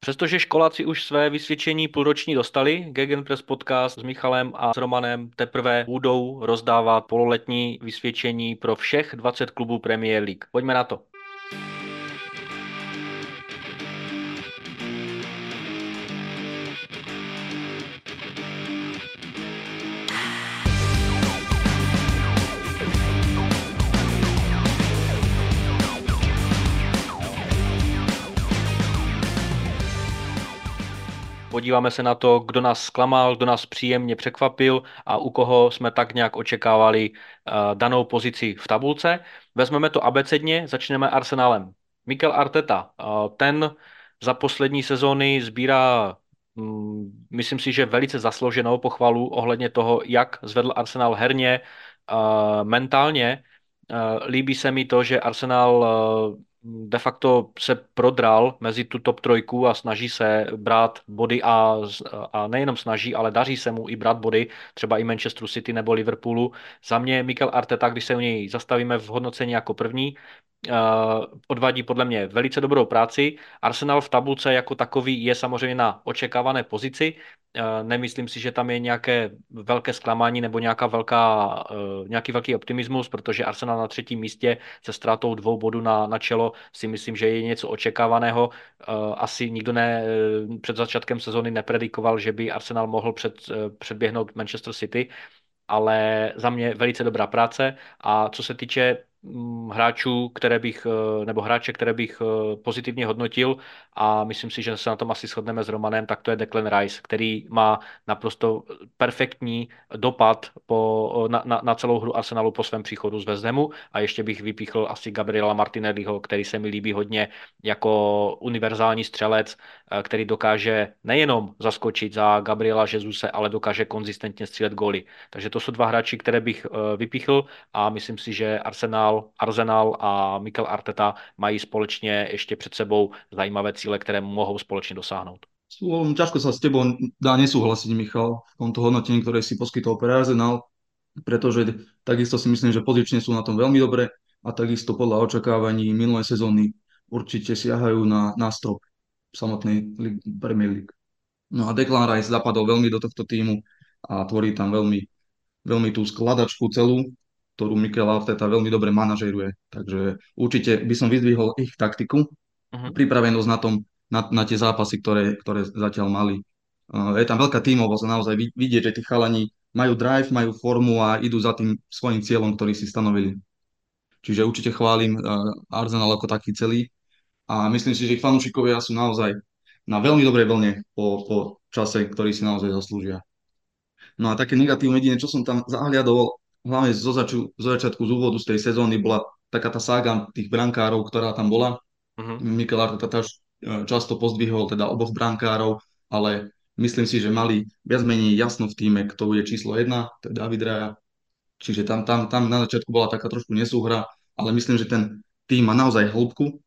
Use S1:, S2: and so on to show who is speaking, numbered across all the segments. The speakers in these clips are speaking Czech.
S1: Přestože školáci už své vysvědčení půlroční dostali, Gegenpress podcast s Michalem a s Romanem teprve budou rozdávat pololetní vysvědčení pro všech 20 klubů Premier League. Pojďme na to. Podíváme se na to, kdo nás zklamal, kdo nás příjemně překvapil a u koho jsme tak nějak očekávali uh, danou pozici v tabulce. Vezmeme to abecedně, začneme Arsenálem. Mikel Arteta, uh, ten za poslední sezóny sbírá um, myslím si, že velice zaslouženou pochvalu ohledně toho, jak zvedl Arsenal herně, uh, mentálně. Líbí se mi to, že Arsenal de facto se prodral mezi tu top trojku a snaží se brát body a, a nejenom snaží, ale daří se mu i brát body, třeba i Manchester City nebo Liverpoolu. Za mě Mikel Arteta, když se u něj zastavíme v hodnocení jako první, odvádí podle mě velice dobrou práci. Arsenal v tabulce jako takový je samozřejmě na očekávané pozici. Uh, nemyslím si, že tam je nějaké velké zklamání nebo nějaká velká, uh, nějaký velký optimismus, protože Arsenal na třetím místě se ztrátou dvou bodů na, na čelo si myslím, že je něco očekávaného. Asi nikdo ne, před začátkem sezóny nepredikoval, že by Arsenal mohl před, předběhnout Manchester City ale za mě velice dobrá práce a co se týče hráčů, které bych, eh, nebo hráče, které bych eh, pozitivně hodnotil a myslím si, že se na tom asi shodneme s Romanem, tak to je Declan Rice, který má naprosto perfektní dopad po, na, na, na celou hru Arsenalu po svém příchodu z Hamu a ještě bych vypíchl asi Gabriela Martinelliho, který se mi líbí hodně jako univerzální střelec, eh, který dokáže nejenom zaskočit za Gabriela Jezuse, ale dokáže konzistentně střílet góly. Takže to jsou dva hráči, které bych vypíchl a myslím si, že Arsenal Arsenal, Arsenal a Mikel Arteta mají společně ještě před sebou zajímavé cíle, které mohou společně dosáhnout.
S2: Ťažko sa s tebou dá nesúhlasiť, Michal, v tomto hodnotení, ktoré si poskytol pre Arsenal, pretože takisto si myslím, že pozične sú na tom veľmi dobre a takisto podľa očakávaní minulé sezóny určite siahajú na, na strop samotnej Premier League. No a Declan Rice zapadol veľmi do tohto týmu a tvorí tam veľmi, veľmi tú skladačku celú ktorú Mikel Arteta veľmi dobre manažeruje. Takže určite by som vyzdvihol ich taktiku, uh-huh. pripravenosť na, tom, na, na tie zápasy, ktoré, ktoré zatiaľ mali. Je tam veľká tímovosť, naozaj vidieť, že tí chalani majú drive, majú formu a idú za tým svojim cieľom, ktorý si stanovili. Čiže určite chválim Arsenal ako taký celý a myslím si, že ich fanúšikovia sú naozaj na veľmi dobrej vlne po, po čase, ktorý si naozaj zaslúžia. No a také negatívne jediné, čo som tam zahliadol, hlavne zo, začu, zo začiatku, z úvodu z tej sezóny bola taká tá sága tých brankárov, ktorá tam bola. Uh-huh. Mikel Arteta e, často pozdvihol teda oboch brankárov, ale myslím si, že mali viac menej jasno v týme, kto je číslo jedna, to je David Raja. Čiže tam, tam, tam na začiatku bola taká trošku nesúhra, ale myslím, že ten tým má naozaj hĺbku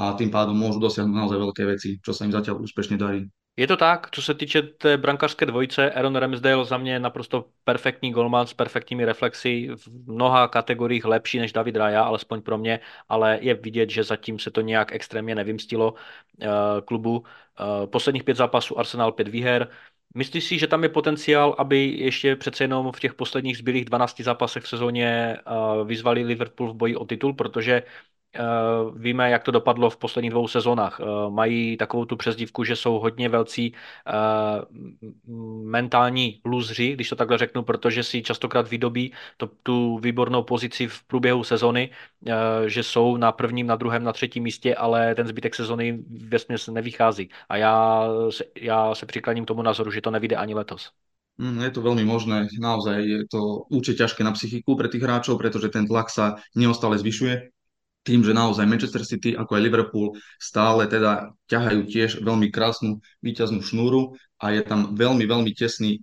S2: a tým pádom môžu dosiahnuť naozaj veľké veci, čo sa im zatiaľ úspešne darí.
S1: Je to tak, co se týče té brankářské dvojice, Aaron Ramsdale za mě je naprosto perfektní golman s perfektními reflexy, v mnoha kategoriích lepší než David Raya, alespoň pro mě, ale je vidět, že zatím se to nějak extrémně nevymstilo uh, klubu. Uh, posledních pět zápasů Arsenal pět výher, Myslíš si, že tam je potenciál, aby ještě přece jenom v těch posledních zbylých 12 zápasech v sezóně uh, vyzvali Liverpool v boji o titul, protože víme, jak to dopadlo v posledních dvou sezónách. Uh, mají takovou tu přezdívku, že jsou hodně velcí uh, mentální luzři, když to takhle řeknu, protože si častokrát vydobí to, tu výbornou pozici v průběhu sezony, že jsou na prvním, na druhém, na třetím místě, ale ten zbytek sezony se nevychází. A já, já se přikláním tomu názoru, že to nevíde ani letos.
S2: Mm, je to veľmi možné, naozaj je to určite ťažké na psychiku pre tých hráčov, pretože ten tlak sa neustále zvyšuje tým, že naozaj Manchester City ako aj Liverpool stále teda ťahajú tiež veľmi krásnu víťaznú šnúru a je tam veľmi, veľmi tesný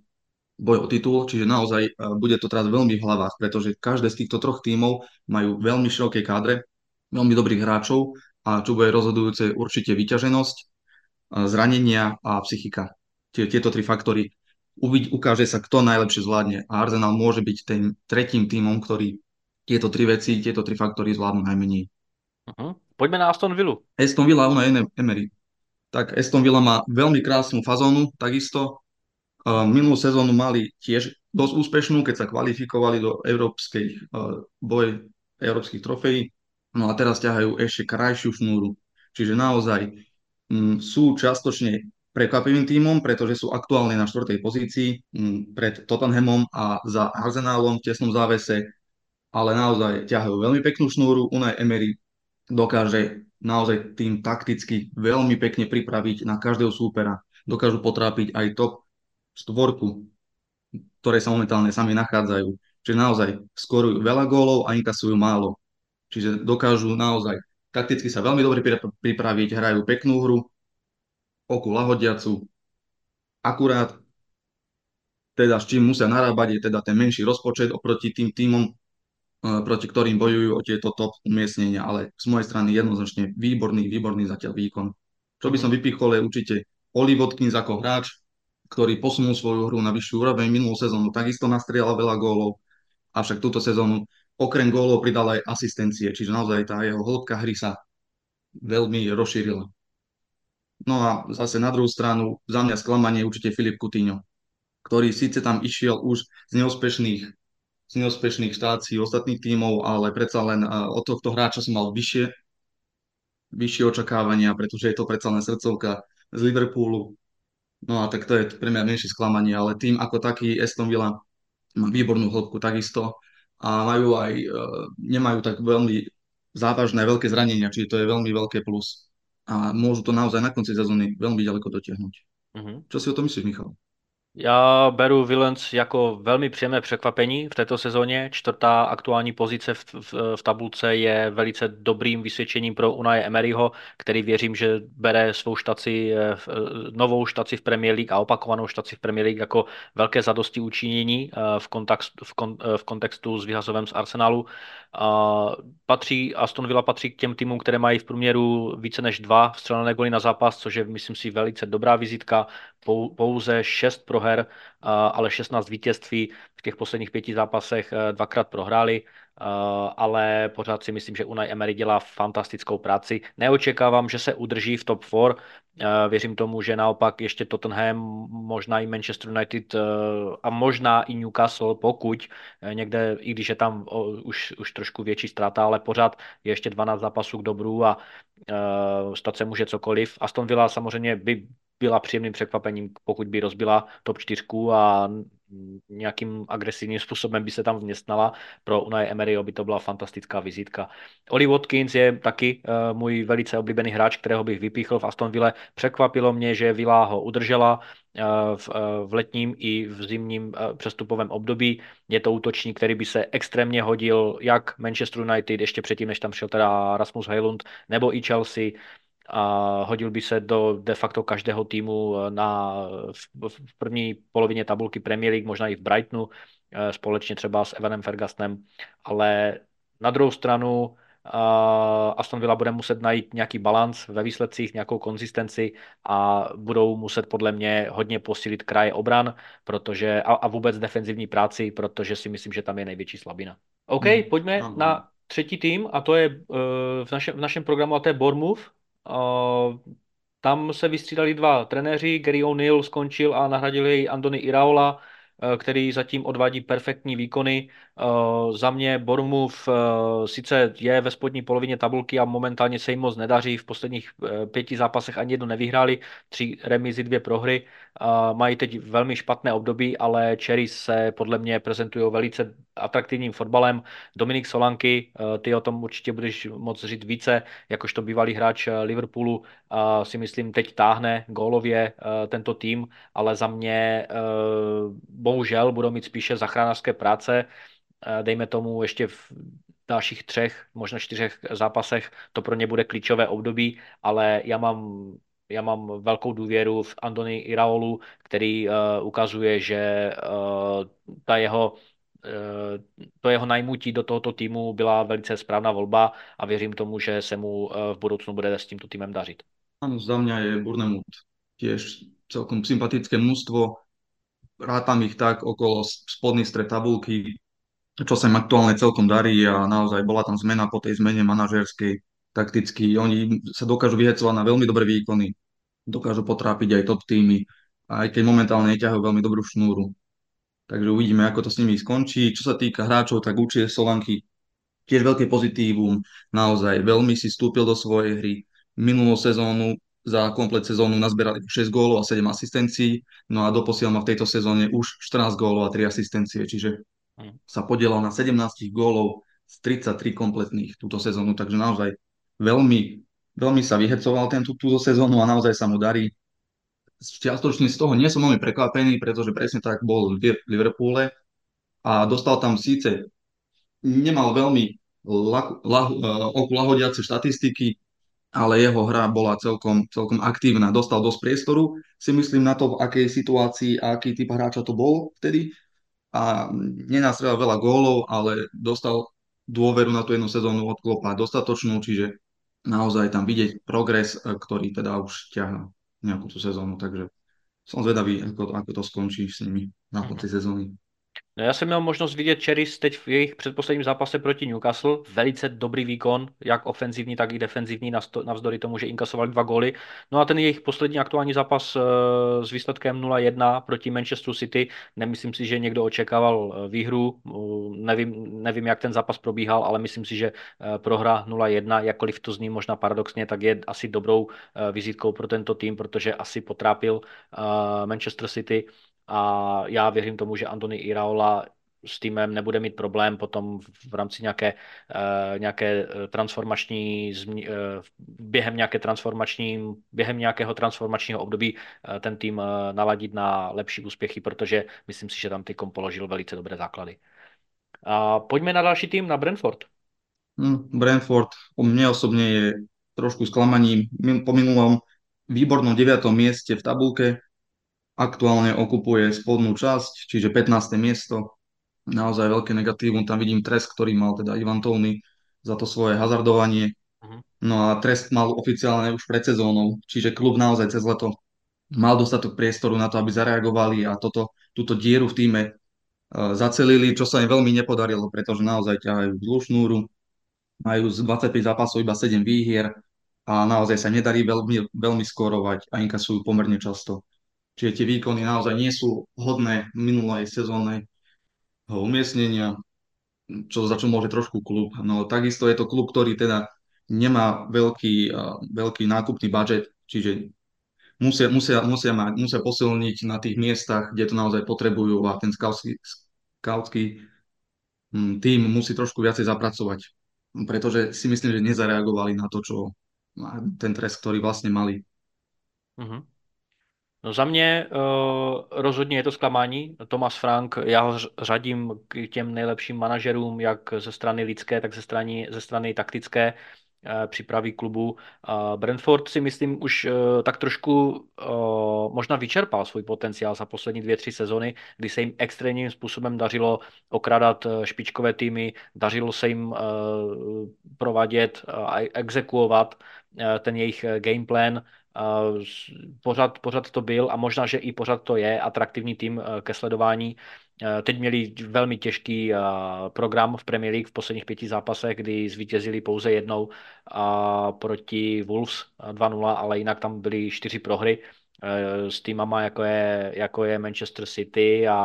S2: boj o titul, čiže naozaj e, bude to teraz veľmi v hlavách, pretože každé z týchto troch tímov majú veľmi široké kádre, veľmi dobrých hráčov a čo bude rozhodujúce určite vyťaženosť, e, zranenia a psychika. Tieto tri faktory ukáže sa, kto najlepšie zvládne a Arsenal môže byť tým tretím tímom, ktorý tieto tri veci, tieto tri faktory zvládnu najmenej.
S1: Uh-huh. Pojďme na Aston Villa.
S2: Aston Villa, ona je Emery. tak Aston Villa má veľmi krásnu fazónu, takisto. Minulú sezónu mali tiež dosť úspešnú, keď sa kvalifikovali do európskej boj európskych trofejí. No a teraz ťahajú ešte krajšiu šnúru. Čiže naozaj m, sú častočne prekvapivým tímom, pretože sú aktuálne na štvrtej pozícii m, pred Tottenhamom a za Arsenálom v tesnom závese, ale naozaj ťahajú veľmi peknú šnúru. Unai Emery dokáže naozaj tým takticky veľmi pekne pripraviť na každého súpera. Dokážu potrápiť aj top štvorku, ktoré sa momentálne sami nachádzajú. Čiže naozaj skorujú veľa gólov a inkasujú málo. Čiže dokážu naozaj takticky sa veľmi dobre pripraviť, hrajú peknú hru, oku lahodiacu, akurát teda s čím musia narábať je teda ten menší rozpočet oproti tým týmom, proti ktorým bojujú o tieto top umiestnenia, ale z mojej strany jednoznačne výborný, výborný zatiaľ výkon. Čo by som vypichol je určite Oli Watkins ako hráč, ktorý posunul svoju hru na vyššiu úroveň. Minulú sezónu takisto nastrieľal veľa gólov, avšak túto sezónu okrem gólov pridal aj asistencie, čiže naozaj tá jeho hĺbka hry sa veľmi rozšírila. No a zase na druhú stranu za mňa sklamanie je určite Filip Coutinho, ktorý síce tam išiel už z neúspešných z neúspešných štácií ostatných tímov, ale predsa len od tohto hráča som mal vyššie, vyššie očakávania, pretože je to predsa len srdcovka z Liverpoolu. No a tak to je pre mňa menšie sklamanie, ale tým ako taký Aston Villa má výbornú hĺbku takisto a majú aj, e, nemajú tak veľmi závažné veľké zranenia, čiže to je veľmi veľké plus. A môžu to naozaj na konci sezóny veľmi ďaleko dotiahnuť. Mm-hmm. Čo si o tom myslíš, Michal?
S1: Já beru Villains jako velmi příjemné překvapení v této sezóně. Čtvrtá aktuální pozice v, v, v tabulce je velice dobrým vysvědčením pro Unai Emeryho, který věřím, že bere svou štaci, eh, novou štaci v Premier League a opakovanou štaci v Premier League jako velké zadosti učinění eh, v, kontextu, v, kon, eh, v kontextu s vyhazovem z Arsenalu. A patří, Aston Villa patří k těm týmům, které mají v průměru více než dva vstřelené goly na zápas, což je, myslím si, velice dobrá vizitka. Pouze 6 proher, ale 16 vítězství v těch posledních pěti zápasech eh, dvakrát prohráli. Eh, ale pořád si myslím, že Unai Emery dělá fantastickou práci. Neočekávám, že se udrží v top 4. Eh, věřím tomu, že naopak ještě Tottenham, možná i Manchester United eh, a možná i Newcastle, pokud někde, i když je tam už, už trošku větší ztráta, ale pořád je ještě 12 zápasů k dobru a stát se může cokoliv. Aston Villa samozřejmě by byla příjemným překvapením, pokud by rozbila top 4 a nějakým agresivním způsobem by se tam vměstnala. Pro Unai Emeryho by to byla fantastická vizitka. Oli Watkins je taky uh, můj velice oblíbený hráč, kterého bych vypíchl v Aston Ville. Překvapilo mě, že Villa ho udržela uh, v, uh, v letním i v zimním přestupovém období. Je to útočník, který by se extrémně hodil jak Manchester United, ještě předtím, než tam šel teda Rasmus Heilund, nebo i Chelsea a hodil by se do de facto každého týmu eh, na, v, v první polovině tabulky Premier League, možná i v Brightonu, eh, společně třeba s Evanem Fergusonem, ale na druhou stranu uh, Aston Villa bude muset najít nějaký balans ve výsledcích, nějakou konzistenci a budou muset podle mě hodně posílit kraje obran protože, a, a vůbec defenzivní práci, protože si myslím, že tam je největší slabina. OK, hmm. pojďme hmm. na třetí tým a to je uh, v, našem, v našem programu a to je Bournemouth. Tam se vystřídali dva trenéři, Gary O'Neill skončil a nahradil jej Andony Iraola, který zatím odvádí perfektní výkony. Eh, za mě Bournemouth eh, sice je ve spodní polovině tabulky a momentálně se jim moc nedaří. V posledních pěti zápasech ani jednu nevyhráli, tři remizy, dvě prohry. Mají teď velmi špatné období, ale Cherries se podle mě prezentují velice atraktivním fotbalem. Dominik Solanky, ty o tom určitě budeš moc říct více, jakožto bývalý hráč Liverpoolu, si myslím teď táhne gólově tento tým, ale za mě bohužel budou mít spíše zachránářské práce dejme tomu ještě v dalších třech, možná čtyřech zápasech, to pro ně bude klíčové období, ale já mám já mám velkou důvěru v Andony Iraolu, který uh, ukazuje, že uh, ta jeho to jeho najmutí do tohoto týmu byla velice správná volba a věřím tomu, že se mu v budoucnu bude s tímto týmem dařit.
S2: Áno, za mňa je Burnemut tiež celkom sympatické množstvo. Rátam ich tak okolo spodný stred tabulky, čo sa im aktuálne celkom darí a naozaj bola tam zmena po tej zmene manažerskej, takticky. Oni sa dokážu vyhecovať na veľmi dobré výkony. dokážu potrápiť aj top týmy, aj keď momentálne neťahajú veľmi dobrú šnúru. Takže uvidíme, ako to s nimi skončí. Čo sa týka hráčov, tak určite Solanky tiež veľké pozitívum. Naozaj veľmi si vstúpil do svojej hry. Minulú sezónu za komplet sezónu nazberali 6 gólov a 7 asistencií, no a doposiaľ má v tejto sezóne už 14 gólov a 3 asistencie, čiže sa podielal na 17 gólov z 33 kompletných túto sezónu, takže naozaj veľmi, veľmi sa vyhecoval ten tú, túto sezónu a naozaj sa mu darí. Čiastočne z toho nie som veľmi prekvapený, pretože presne tak bol v Liverpoole a dostal tam síce, nemal veľmi lah, lah, lahodiace štatistiky, ale jeho hra bola celkom, celkom aktívna. Dostal dosť priestoru, si myslím na to, v akej situácii a aký typ hráča to bol vtedy a nenastrelal veľa gólov, ale dostal dôveru na tú jednu sezónu od Klopa dostatočnú, čiže naozaj tam vidieť progres, e, ktorý teda už ťahá nejakú tú sezónu, takže som zvedavý, ako, ako to skončí s nimi na konci sezóny.
S1: No já jsem měl možnost vidět Cherries teď v jejich předposledním zápase proti Newcastle. Velice dobrý výkon, jak ofenzivní, tak i defenzivní, navzdory tomu, že inkasovali dva góly. No a ten jejich poslední aktuální zápas eh, s výsledkem 0-1 proti Manchesteru City, nemyslím si, že někdo očekával eh, výhru. Nevím, nevím, jak ten zápas probíhal, ale myslím si, že eh, prohra 0-1, jakkoliv to zní možná paradoxně, tak je asi dobrou vizitkou pro tento tým, protože asi potrápil Manchester City a já věřím tomu, že Antony Iraola s týmem nebude mít problém potom v rámci nějaké, uh, nějaké eh, transformační, uh, během nějaké transformační, během nějakého transformačního období ten tým naladit na lepší úspěchy, protože myslím si, že tam ty položil velice dobré základy. A pojďme na další tým, na Brentford.
S2: Hmm, Brentford u mne osobne je trošku sklamaním. Po minulom výbornom 9. mieste v tabulke aktuálne okupuje spodnú časť, čiže 15. miesto. Naozaj veľké negatívum. Tam vidím trest, ktorý mal teda Ivan Tony za to svoje hazardovanie. Uh-huh. No a trest mal oficiálne už pred sezónou, čiže klub naozaj cez leto mal dostatok priestoru na to, aby zareagovali a toto, túto dieru v týme uh, zacelili, čo sa im veľmi nepodarilo, pretože naozaj ťahajú dlhú šnúru, majú z 25 zápasov iba 7 výhier a naozaj sa nedarí veľmi, veľmi skorovať a inkasujú pomerne často. Čiže tie výkony naozaj nie sú hodné minulej sezónnej umiestnenia, čo, za čo môže trošku klub. No takisto je to klub, ktorý teda nemá veľký, uh, veľký nákupný budget, čiže musia, musia, musia, mať, musia posilniť na tých miestach, kde to naozaj potrebujú a ten skautský, skautský hm, tým musí trošku viacej zapracovať, pretože si myslím, že nezareagovali na to, čo ten trest, ktorý vlastne mali.
S1: Uh-huh. No za mě uh, rozhodně je to zklamání. Thomas Frank, já ho řadím k těm nejlepším manažerům, jak ze strany lidské, tak ze strany, ze strany taktické uh, přípravy klubu. Uh, Brentford si myslím už uh, tak trošku uh, možná vyčerpal svůj potenciál za poslední dvě, tři sezony, kdy se jim extrémním způsobem dařilo okradat špičkové týmy, dařilo se jim uh, provádět a exekuovat ten jejich gameplan pořád, pořád to byl a možná, že i pořád to je atraktivní tým eh, ke sledování. Eh, teď měli velmi těžký eh, program v Premier League v posledních pěti zápasech, kdy zvítězili pouze jednou proti Wolves 2-0, ale jinak tam byly čtyři prohry s týmama, jako je, jako je Manchester City a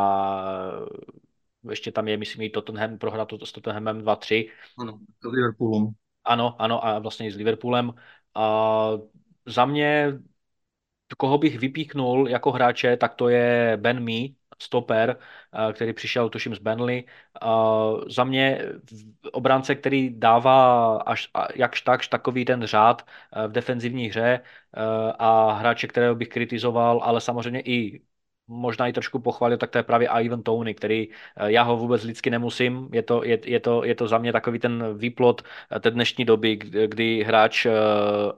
S1: ještě tam je, myslím, i Tottenham, prohra s Tottenhamem 2-3.
S2: Ano, s Liverpoolem.
S1: Ano, ano, a vlastně i s Liverpoolem. A za mě, koho bych vypíknul jako hráče, tak to je Ben Mee, stoper, eh, který přišel tuším z Benley. Za mě obránce, který dává až jakž takž takový ten řád eh, v defenzivní hře eh, a hráče, kterého bych kritizoval, ale samozřejmě i možná i trošku pochválit, tak to je právě Ivan Tony, který eh, já ho vůbec lidsky nemusím. Je to, je, je, to, je to za mě takový ten výplot eh, té dnešní doby, kdy, hráč, eh,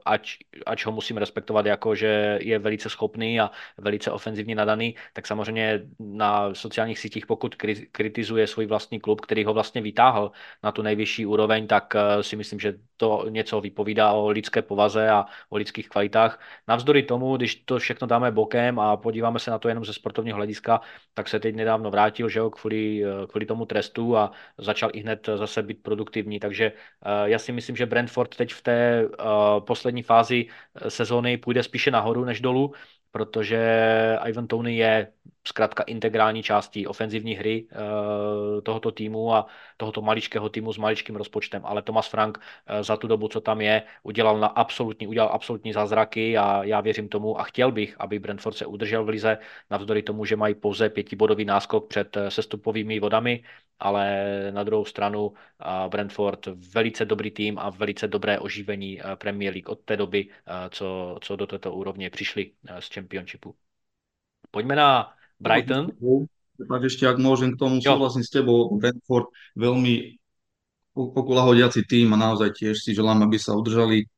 S1: ať, ať ho musím respektovat jako, že je velice schopný a velice ofenzivně nadaný, tak samozřejmě na sociálních sítích, pokud kritizuje svůj vlastní klub, který ho vlastně vytáhl na tu nejvyšší úroveň, tak si myslím, že to něco vypovídá o lidské povaze a o lidských kvalitách. Navzdory tomu, když to všechno dáme bokem a podíváme se na to jenom ze sportovního hlediska, tak se teď nedávno vrátil, že jo, kvůli, kvůli tomu trestu a začal i hned zase být produktivní. Takže já si myslím, že Brentford teď v té poslední fázi sezóny půjde spíše nahoru než dolů protože Ivan Tony je zkrátka integrální částí ofenzivní hry uh, tohoto týmu a tohoto maličkého týmu s maličkým rozpočtem, ale Thomas Frank uh, za tu dobu, co tam je, udělal na absolutní, udělal absolutní zázraky a já věřím tomu a chtěl bych, aby Brentford se udržel v lize, navzdory tomu, že mají pouze pětibodový náskok před uh, sestupovými vodami, ale na druhou stranu Brentford velice dobrý tým a velice dobré oživení Premier League od té doby, co, co do této úrovně přišli z Championshipu. Pojďme na Brighton.
S2: Tak ešte, ak môžem k tomu, súhlasím s tebou, Brentford veľmi okulahodiaci tým a naozaj tiež si želám, aby sa udržali.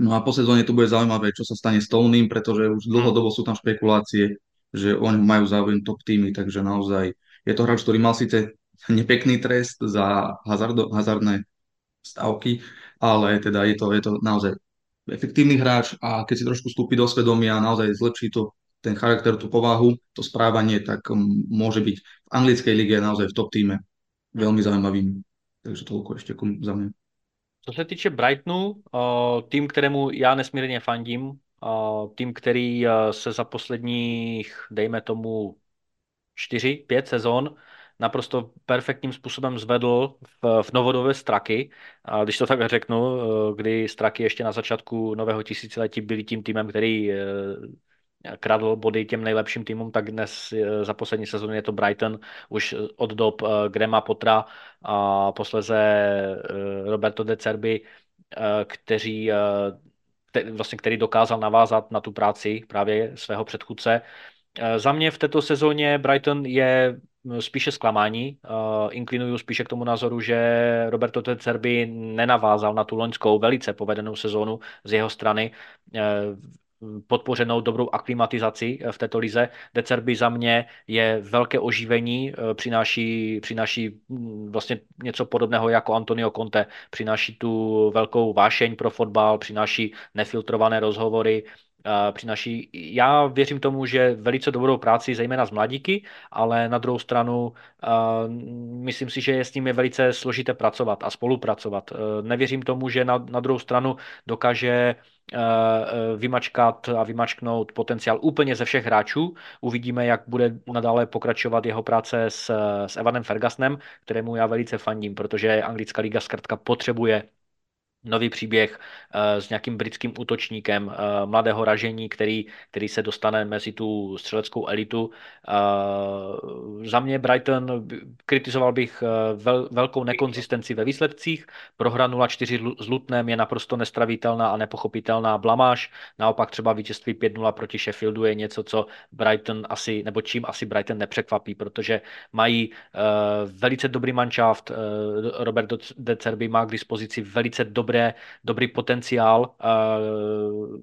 S2: No a po sezóne to bude zaujímavé, čo sa stane s Tonym, pretože už dlhodobo sú tam špekulácie, že oni majú záujem top týmy, takže naozaj je to hráč, ktorý mal síce nepekný trest za hazardo, hazardné stavky, ale teda je to, je to naozaj efektívny hráč a keď si trošku vstúpi do svedomia a naozaj zlepší to ten charakter, tú povahu, to správanie, tak um, môže byť v anglickej lige naozaj v top týme veľmi zaujímavým. Takže toľko ešte za mňa.
S1: Co se týče Brightonu, tým, kterému já nesmírně fandím, tým, který se za posledních, dejme tomu, 4-5 sezon naprosto perfektním způsobem zvedl v, v novodové straky. A když to tak řeknu, kdy straky ještě na začátku nového tisíciletí byli tím týmem, který kradl body těm nejlepším týmům, tak dnes eh, za poslední sezónu je to Brighton už od dob eh, Grema Potra a posleze eh, Roberto de Cerbi, kteří vlastně, který dokázal navázat na tu práci právě svého předchůdce. Za mě v této sezóně Brighton je spíše zklamání. Inklinuju spíše k tomu názoru, že Roberto de Cerbi nenavázal na tu loňskou velice povedenou sezónu z jeho strany podpořenou dobrou aklimatizaci eh, v této lize. Decerby za mě je velké oživení, eh, přináší, přináší mm, vlastně něco podobného jako Antonio Conte, přináší tu velkou vášeň pro fotbal, přináší nefiltrované rozhovory, přináší. Já věřím tomu, že velice dobrou práci, zejména z mladíky, ale na druhou stranu myslím si, že je s je velice složité pracovat a spolupracovat. E, nevěřím tomu, že na, na druhou stranu dokáže e, e, vymačkat a vymačknout potenciál úplně ze všech hráčů. Uvidíme, jak bude nadále pokračovat jeho práce s, s Evanem Fergusonem, kterému já velice fandím, protože anglická liga zkrátka potřebuje nový příběh uh, s nějakým britským útočníkem, uh, mladého ražení, který, který se dostane mezi tu střeleckou elitu. Uh, za mě Brighton, kritizoval bych vel, velkou nekonzistenci ve výsledcích. Prohra 0-4 s Lutnem je naprosto nestravitelná a nepochopitelná blamáž. Naopak třeba vítězství 5-0 proti Sheffieldu je něco, co Brighton asi, nebo čím asi Brighton nepřekvapí, protože mají velice dobrý manšaft. Robert de Cerbi má k dispozici velice dobrý dobré, dobrý potenciál,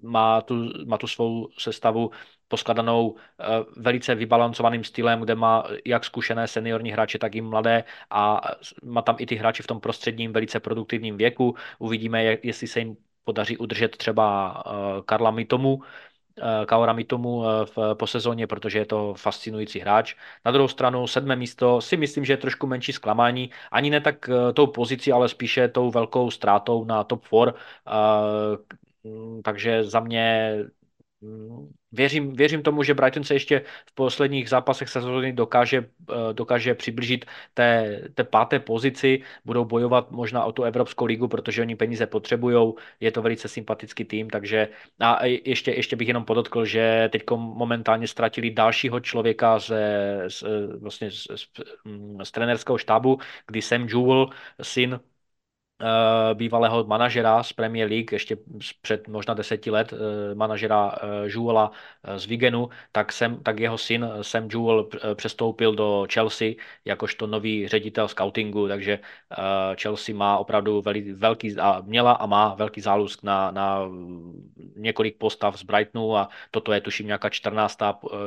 S1: má tu, má tu svou sestavu poskladanou velice vybalancovaným stylem, kde má jak zkušené seniorní hráče, tak i mladé a má tam i ty hráči v tom prostředním velice produktivním věku. Uvidíme, jestli se jim podaří udržet třeba Karla Mitomu, Kaorami tomu eh, v, po sezóně, protože je to fascinující hráč. Na druhou stranu sedmé místo si myslím, že je trošku menší zklamání, ani ne tak eh, tou pozicí, ale spíše tou velkou ztrátou na top 4, takže za mě mm, Věřím, věřím tomu, že Brighton se ještě v posledních zápasech sezóny dokáže, eh, dokáže přiblížit té, té páté pozici, budou bojovat možná o tu Evropskou ligu, protože oni peníze potřebují, je to velice sympatický tým, takže a ještě, ještě bych jenom podotkl, že teď momentálně ztratili dalšího člověka z, z, vlastně z, z, z trenerského štábu, kdy Sam Jewell, syn Eh, bývalého manažera z Premier League, ještě před možná deseti let, eh, manažera eh, Jewela z Vigenu, tak, sem, tak jeho syn Sam Jewel přestoupil do Chelsea jakožto nový ředitel scoutingu, takže Chelsea má opravdu veli, velký, a měla a má velký zálusk na, na několik postav z Brightonu a toto je tuším nějaká 14.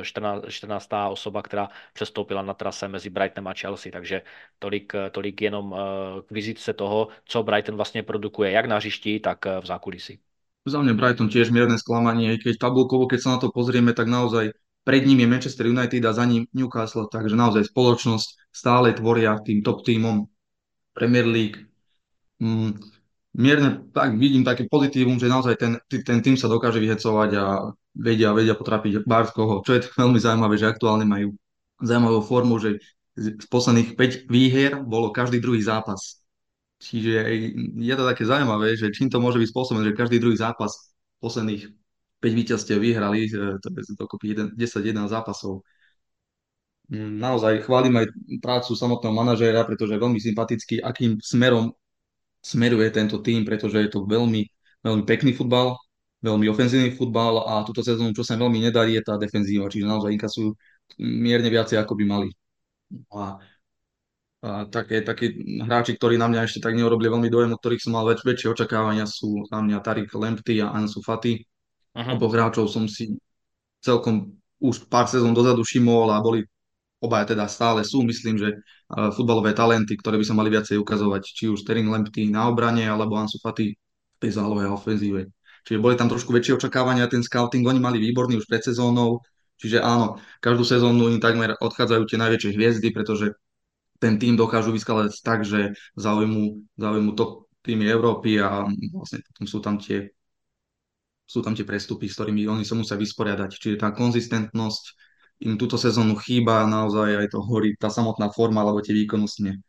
S1: 14, 14. osoba, která přestoupila na trase mezi Brightonem a Chelsea, takže tolik, tolik jenom k vizitce toho, co Brighton vlastne produkuje jak na hřišti, tak eh, v zákulisí.
S2: Za mňa Brighton tiež mierne sklamanie, keď tabulkovo, keď sa na to pozrieme, tak naozaj pred ním je Manchester United a za ním Newcastle, takže naozaj spoločnosť stále tvoria tým top týmom Premier League. Mm, mierne tak vidím také pozitívum, že naozaj ten, ten tým sa dokáže vyhecovať a vedia, vedia potrapiť Barskoho, čo je veľmi zaujímavé, že aktuálne majú zaujímavú formu, že z posledných 5 výhier bolo každý druhý zápas. Čiže je to také zaujímavé, že čím to môže byť spôsobené, že každý druhý zápas posledných 5 víťazstiev vyhrali, to je dokopy 10-11 zápasov. Naozaj chválim aj prácu samotného manažéra, pretože je veľmi sympatický, akým smerom smeruje tento tým, pretože je to veľmi, veľmi pekný futbal, veľmi ofenzívny futbal a túto sezónu, čo sa veľmi nedarí, je tá defenzíva, čiže naozaj inkasujú mierne viacej, ako by mali. A, a také, také hráči, ktorí na mňa ešte tak neurobili veľmi dojem, od ktorých som mal väč, väčšie očakávania, sú na mňa Tarik Lempty a Ansu Fati. Uh-huh. Oboch hráčov som si celkom už pár sezón dozadu všimol a boli obaja teda stále sú, myslím, že futbalové talenty, ktoré by sa mali viacej ukazovať, či už Terin Lempty na obrane, alebo Ansu Fati v tej zálohe a ofenzíve. Čiže boli tam trošku väčšie očakávania, ten scouting oni mali výborný už pred sezónou, čiže áno, každú sezónu im takmer odchádzajú tie najväčšie hviezdy, pretože ten tým dokážu vyskladať tak, že zaujmu, zaujmu top týmy Európy a vlastne potom sú tam tie sú tam tie prestupy, s ktorými oni sa musia vysporiadať. Čiže tá konzistentnosť im túto sezónu chýba naozaj aj to horí tá samotná forma alebo tie výkonnostne.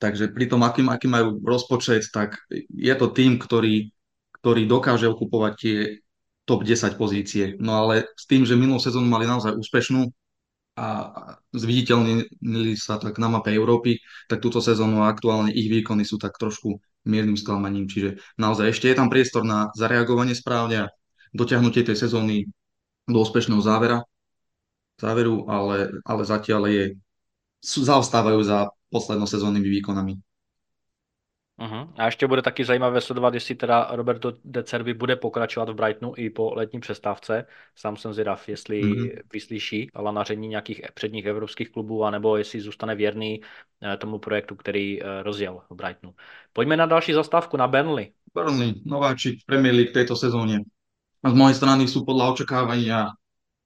S2: Takže pri tom, aký, aký majú rozpočet, tak je to tým, ktorý, ktorý dokáže okupovať tie top 10 pozície. No ale s tým, že minulú sezónu mali naozaj úspešnú a zviditeľnili sa tak na mape Európy, tak túto sezónu aktuálne ich výkony sú tak trošku miernym sklamaním. Čiže naozaj ešte je tam priestor na zareagovanie správne a dotiahnutie tej sezóny do úspešného závera záveru, ale, ale zatiaľ je, zaostávajú za poslednosezónnymi výkonami.
S1: Uh-huh. A ještě bude taky zajímavé sledovat, jestli teda Roberto De Cervi bude pokračovat v Brightonu i po letní přestávce. Sám jsem zvědav, jestli uh-huh. vyslyší lanaření nějakých předních evropských klubů, anebo jestli zůstane věrný eh, tomu projektu, který eh, rozjel v Brightonu. Pojďme na další zastávku, na Burnley.
S2: Burnley, nováčik v Premier League tejto sezóne. Z mojej strany sú podľa očakávania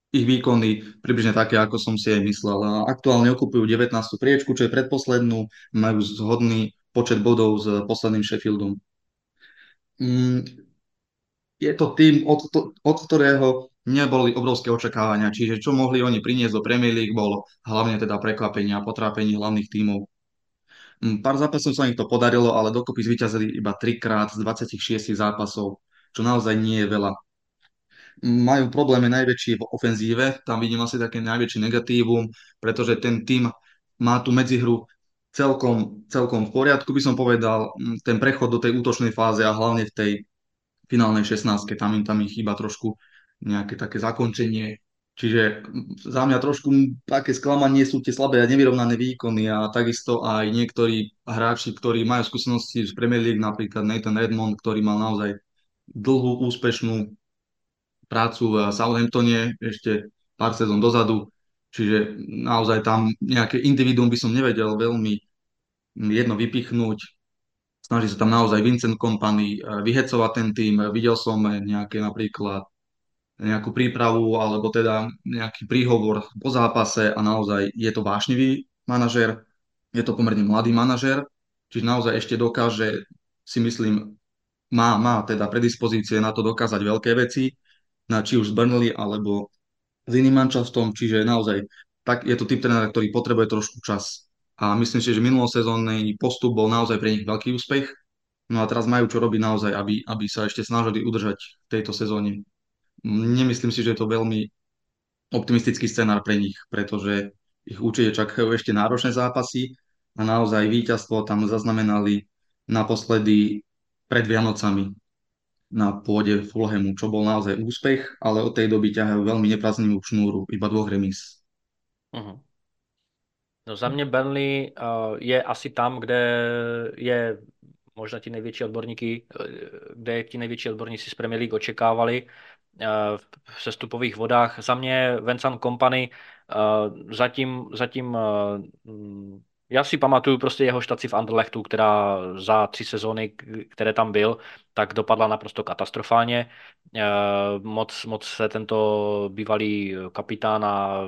S2: ich výkony približne také, ako som si aj myslel. A aktuálne okupujú 19. priečku, čo je predposlednú, majú zhodný počet bodov s posledným Sheffieldom. Mm, je to tým, od, od ktorého neboli obrovské očakávania, čiže čo mohli oni priniesť do Premier League, bolo hlavne teda prekvapenie a potrápenie hlavných tímov. Mm, pár zápasov sa im to podarilo, ale dokopy zvíťazili iba trikrát z 26 zápasov, čo naozaj nie je veľa majú problémy najväčší v ofenzíve, tam vidím asi také najväčší negatívum, pretože ten tým má tú medzihru celkom, celkom v poriadku, by som povedal, ten prechod do tej útočnej fáze a hlavne v tej finálnej 16 tam im tam ich chýba trošku nejaké také zakončenie. Čiže za mňa trošku také sklamanie sú tie slabé a nevyrovnané výkony a takisto aj niektorí hráči, ktorí majú skúsenosti z Premier League, napríklad Nathan Redmond, ktorý mal naozaj dlhú úspešnú prácu v Southamptone ešte pár sezón dozadu, čiže naozaj tam nejaké individuum by som nevedel veľmi jedno vypichnúť. Snaží sa tam naozaj Vincent Kompany eh, vyhecovať ten tým. Videl som nejaké napríklad nejakú prípravu alebo teda nejaký príhovor po zápase a naozaj je to vášnivý manažer, je to pomerne mladý manažer, čiže naozaj ešte dokáže, si myslím, má, má teda predispozície na to dokázať veľké veci na či už z Burnley alebo s iným mančastom, čiže naozaj tak je to typ trénera, ktorý potrebuje trošku čas. A myslím si, že minulosezónny postup bol naozaj pre nich veľký úspech. No a teraz majú čo robiť naozaj, aby, aby sa ešte snažili udržať v tejto sezóne. Nemyslím si, že je to veľmi optimistický scenár pre nich, pretože ich určite čakajú ešte náročné zápasy a naozaj víťazstvo tam zaznamenali naposledy pred Vianocami na pôde Fulhamu, čo bol naozaj úspech, ale od tej doby ťahajú veľmi nepraznivú šnúru, iba dvoch remíz.
S1: Uh-huh. No za mě Burnley uh, je asi tam, kde je možná ti největší odborníky, uh, kde ti největší odborníci z Premier League očekávali uh, v sestupových vodách. Za mě Vincent Company zatím, zatím Já si pamatuju prostě jeho štaci v Anderlechtu, která za tři sezóny, které tam byl, tak dopadla naprosto katastrofálně. Eh, moc, moc se tento bývalý kapitán a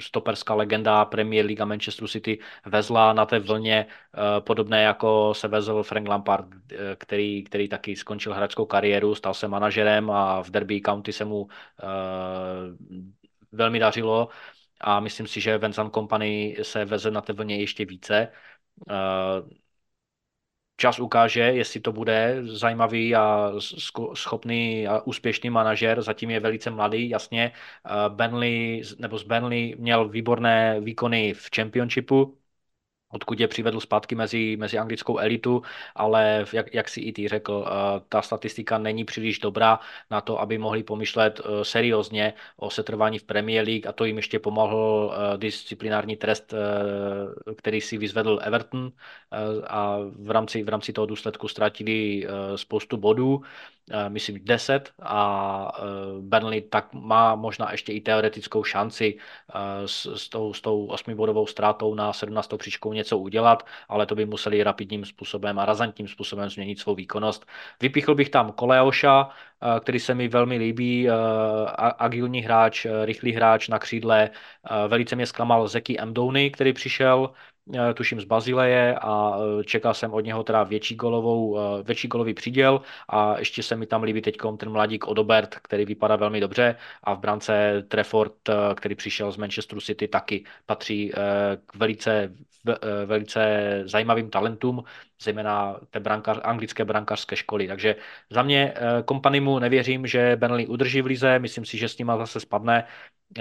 S1: stoperská legenda Premier League a Manchester City vezla na té vlně, eh, podobné jako se vezl Frank Lampard, eh, který, který taky skončil hráčskou kariéru, stal se manažerem a v Derby County se mu velmi dařilo a myslím si, že Vincent Company se veze na té vlně ještě více. Eh, čas ukáže, jestli to bude zajímavý a schopný a úspěšný manažer. Zatím je velice mladý, jasně. Eh, Benley, nebo z Benley měl výborné výkony v Championshipu, odkud je přivedl zpátky mezi, mezi anglickou elitu, ale jak, jak si i ty řekl, eh, ta statistika není příliš dobrá na to, aby mohli pomyšlet eh, seriózně o setrvání v Premier League a to jim ještě pomohl eh, disciplinární trest, který si vyzvedl Everton a v rámci, v rámci toho důsledku ztratili spoustu bodů myslím 10 a Burnley tak má možná ještě i teoretickou šanci s, s tou, s tou osmibodovou ztrátou na 17. příčkou něco udělat, ale to by museli rapidním způsobem a razantním způsobem změnit svou výkonnost. Vypichl bych tam Koleoša, který se mi velmi líbí, agilní hráč, rychlý hráč na křídle. Velice mě zklamal Zeki Mdouny, který přišel Eh, tuším z Bazileje a eh, čekal jsem od něho teda větší, golovou, eh, větší golový příděl a ještě se mi tam líbí teď ten mladík Odobert, který vypadá velmi dobře a v brance Trefford, který přišel z Manchesteru City, taky patří k velice, velice zajímavým talentům, zejména té brankář, anglické brankářské školy. Takže za mě kompanimu nevěřím, že Burnley udrží v lize, myslím si, že s nima zase spadne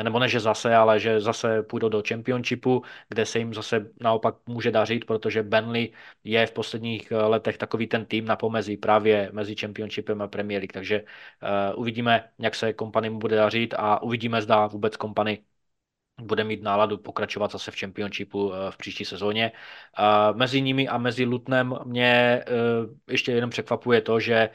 S1: nebo ne, že zase, ale že zase půjdou do championshipu, kde se jim zase naopak může dařit, protože Benley je v posledních eh, letech takový ten tým na pomezí právě mezi championshipem a Premier League, takže uh, uvidíme, jak se kompany mu bude dařit a uvidíme, zda vůbec kompany bude mít náladu pokračovat zase v Championshipu eh, v příští sezóně. Mezi nimi a mezi Lutnem mě eh, ještě jenom překvapuje to, že eh,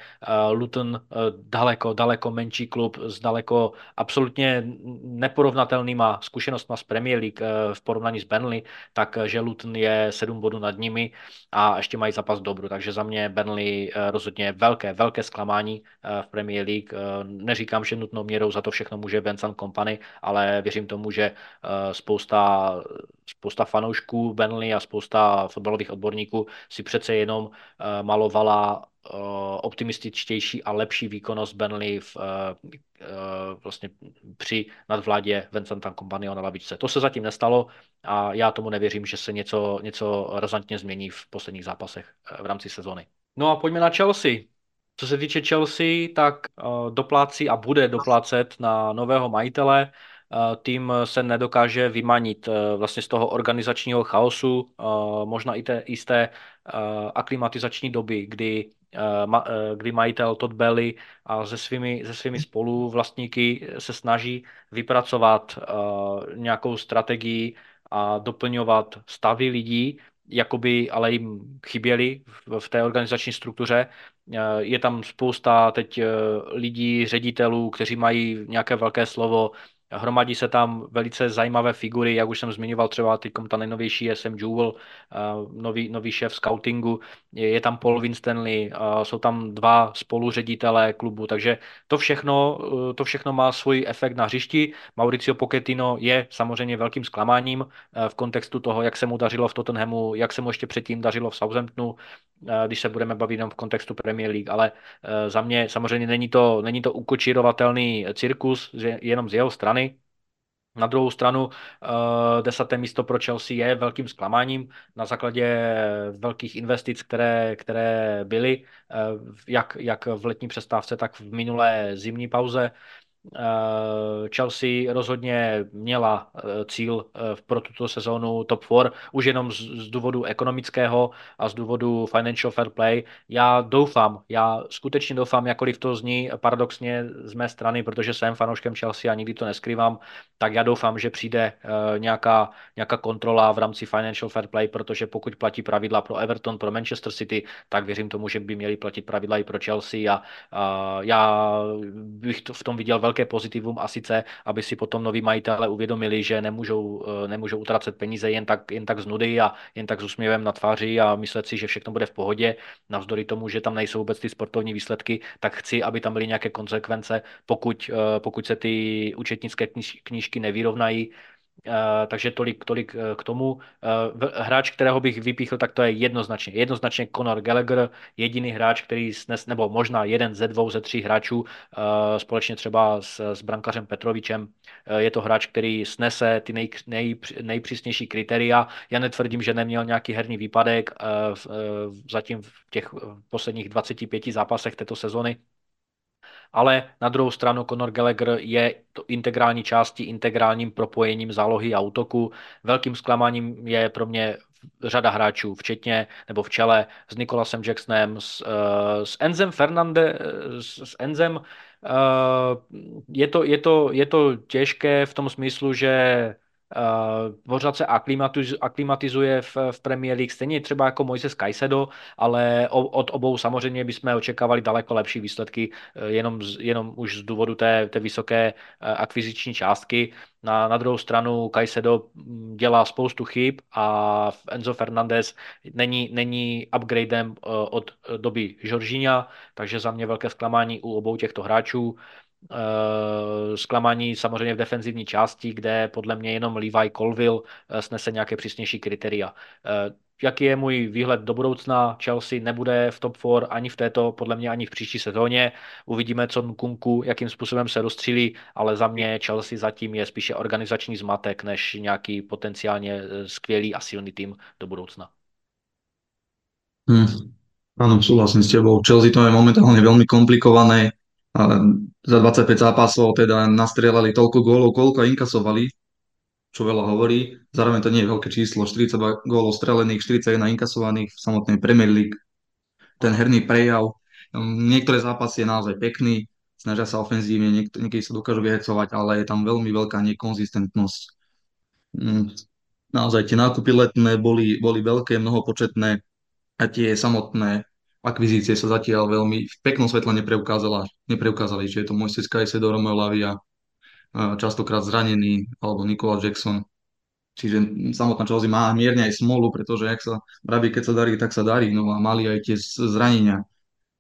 S1: Luton daleko, daleko menší klub s daleko absolutně neporovnatelnýma zkušenostma z Premier League v porovnání s Burnley, takže Luton je 7 bodů nad nimi a ještě mají zápas dobru, takže za mě Burnley rozhodně velké, velké zklamání v Premier League. Neříkám, že nutnou měrou za to všechno může Vincent Company, ale věřím tomu, že spousta, spousta fanoušků Benley a spousta fotbalových odborníků si přece jenom eh, malovala eh, optimističtější a lepší výkonnost Benley v, vlastně při nadvládě Vincenta Companyho na lavičce. To se zatím nestalo a já tomu nevěřím, že se něco, něco razantně změní v posledních zápasech v rámci sezony. No a pojďme na Chelsea. Co se týče Chelsea, tak doplácí a bude doplácet na nového majitele tým se nedokáže vymanit eh, vlastně z toho organizačního chaosu, eh, možná i té jisté eh, aklimatizační doby, kdy, kdy majitel Todd Belly a se svými, se svými spoluvlastníky se snaží vypracovat nějakou strategii a doplňovat stavy lidí, jakoby ale jim chyběli v té organizační struktuře. Je tam spousta teď lidí, ředitelů, kteří mají nějaké velké slovo, Hromadí se tam velice zajímavé figury, jak už jsem zmiňoval, třeba teď ta nejnovější SM Jewel, eh, nový, nový šéf scoutingu, je, tam Paul Winstanley, jsou tam dva spoluředitelé klubu, takže to všechno, eh, to všechno má svůj efekt na hřišti. Mauricio Pochettino je samozřejmě velkým zklamáním eh, v kontextu toho, jak se mu dařilo v Tottenhamu, jak se mu ještě předtím dařilo v Southamptonu, když se budeme bavit jenom v kontextu Premier League, ale za mě samozřejmě není to, není to ukočírovatelný cirkus jenom z jeho strany, na druhou stranu uh, desáté místo pro Chelsea je velkým zklamáním na základě velkých investic, které, které byly, uh, jak, jak v letní přestávce, tak v minulé zimní pauze. Eh, Chelsea rozhodně měla eh, cíl eh, pro tuto sezónu top 4, už jenom z, důvodu ekonomického a z důvodu financial fair play. Já doufám, já skutečně doufám, jakkoliv to zní paradoxně z mé strany, protože jsem fanouškem Chelsea a nikdy to neskrývám, tak já doufám, že přijde nějaká, nějaká kontrola v rámci financial fair play, protože pokud platí pravidla pro Everton, pro Manchester City, tak věřím tomu, že by měli platit pravidla i pro Chelsea a, a já bych to v tom viděl velký velké pozitivum a sice, aby si potom noví majitele uvědomili, že nemůžou, nemůžou utracet peníze jen tak, jen tak z nudy a jen tak s úsměvem na tváři a myslet si, že všechno bude v pohodě. Navzdory tomu, že tam nejsou vůbec ty sportovní výsledky, tak chci, aby tam byly nějaké konsekvence, pokud, pokud se ty účetnické knížky nevyrovnají, takže tolik, tolik uh, k tomu. Uh, hráč, kterého bych vypíchl, tak to je jednoznačně. Jednoznačně Conor Gallagher, jediný hráč, který snes, nebo možná jeden ze dvou, ze tří hráčů, společně třeba s, s brankařem Petrovičem. Je to hráč, který snese ty nej, nej, nejpřísnější kritéria. Já netvrdím, že neměl nějaký herní výpadek zatím v těch posledních 25 zápasech této sezony, ale na druhou stranu Conor Gallagher je to integrální částí, integrálním propojením zálohy a útoku. Velkým zklamáním je pro mě řada hráčů, včetně nebo v čele s Nikolasem Jacksonem, s, uh, s Enzem Fernande, s, s Enzem. Uh, je, to, je, to, je to těžké v tom smyslu, že Uh, pořád se aklimatizuje, aklimatizuje v, v Premier League, stejně třeba jako Moises Caicedo, ale od obou samozřejmě bychom očekávali daleko lepší výsledky, uh, jenom, jenom už z důvodu té, té vysoké uh, akviziční částky. Na, na druhou stranu Caicedo mm, dělá spoustu chyb a Enzo Fernandez není, není upgradem od doby Žoržíňa, takže za mě velké zklamání u obou těchto hráčů. Eh, zklamání samozřejmě v defenzivní části, kde podle mě jenom Levi Colville eh, snese nějaké přísnější kritéria. Eh, jaký je můj výhled do budoucna? Chelsea nebude v top 4 ani v této, podle mě ani v příští sezóně. Uvidíme, co Nkunku, jakým způsobem se rozstřílí, ale za mě Chelsea zatím je spíše organizační zmatek, než nějaký potenciálně skvělý a silný tým do budoucna.
S2: Hmm. Áno, súhlasím s tebou. Chelsea to je momentálne veľmi komplikované za 25 zápasov teda nastrieľali toľko gólov, koľko inkasovali, čo veľa hovorí. Zároveň to nie je veľké číslo, 42 gólov strelených, 41 inkasovaných v samotnej Premier League. Ten herný prejav, um, niektoré zápasy je naozaj pekný, snažia sa ofenzívne, niekedy sa dokážu vyhecovať, ale je tam veľmi veľká nekonzistentnosť. Mm, naozaj tie nákupy letné boli, boli veľké, mnohopočetné a tie samotné akvizície sa zatiaľ veľmi v peknom svetle nepreukázala, nepreukázali, či je to Caicedo, Romeo Lavia, častokrát zranený, alebo Nikola Jackson. Čiže samotná Chelsea má mierne aj smolu, pretože ak sa vraví, keď sa darí, tak sa darí. No a mali aj tie zranenia.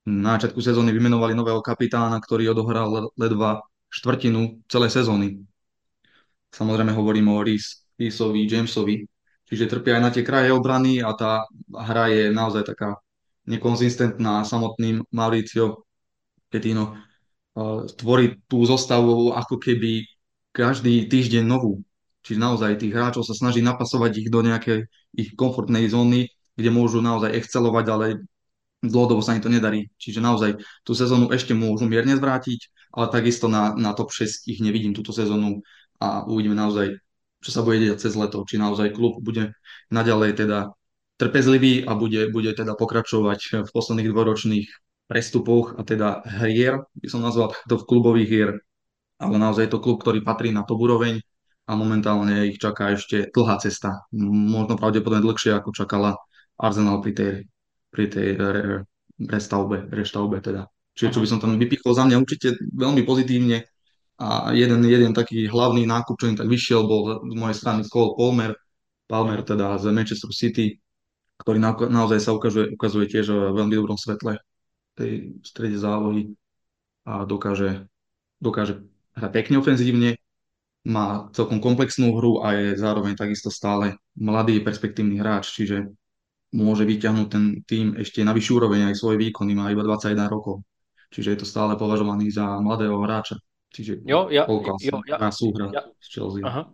S2: Na začiatku sezóny vymenovali nového kapitána, ktorý odohral ledva štvrtinu celej sezóny. Samozrejme hovorím o Reesovi, Jamesovi, čiže trpia aj na tie kraje obrany a tá hra je naozaj taká nekonzistentná samotným Mauricio Petino tvorí tú zostavu ako keby každý týždeň novú. Čiže naozaj tých hráčov sa snaží napasovať ich do nejakej ich komfortnej zóny, kde môžu naozaj excelovať, ale dlhodobo sa im to nedarí. Čiže naozaj tú sezónu ešte môžu mierne zvrátiť, ale takisto na, na top 6 ich nevidím túto sezónu a uvidíme naozaj, čo sa bude deť cez leto. Či naozaj klub bude naďalej teda trpezlivý a bude, bude teda pokračovať v posledných dvoročných prestupoch a teda hier, by som nazval to v klubových hier, ale naozaj je to klub, ktorý patrí na top úroveň a momentálne ich čaká ešte dlhá cesta. Možno pravdepodobne dlhšie, ako čakala Arsenal pri tej, pri tej restavbe, restavbe teda. Čiže čo by som tam vypichol za mňa určite veľmi pozitívne a jeden, jeden taký hlavný nákup, čo im tak vyšiel, bol z mojej strany Cole Palmer, Palmer teda z Manchester City, ktorý na, naozaj sa ukazuje, ukazuje tiež v veľmi dobrom svetle tej strede zálohy a dokáže, dokáže hrať pekne ofenzívne, má celkom komplexnú hru a je zároveň takisto stále mladý perspektívny hráč, čiže môže vyťahnuť ten tým ešte na vyššiu úroveň aj svoje výkony, má iba 21 rokov. Čiže je to stále považovaný za mladého hráča. Čiže
S1: jo, ja, jo, ja,
S2: súhra
S1: ja,
S2: s Chelsea.
S1: Aha.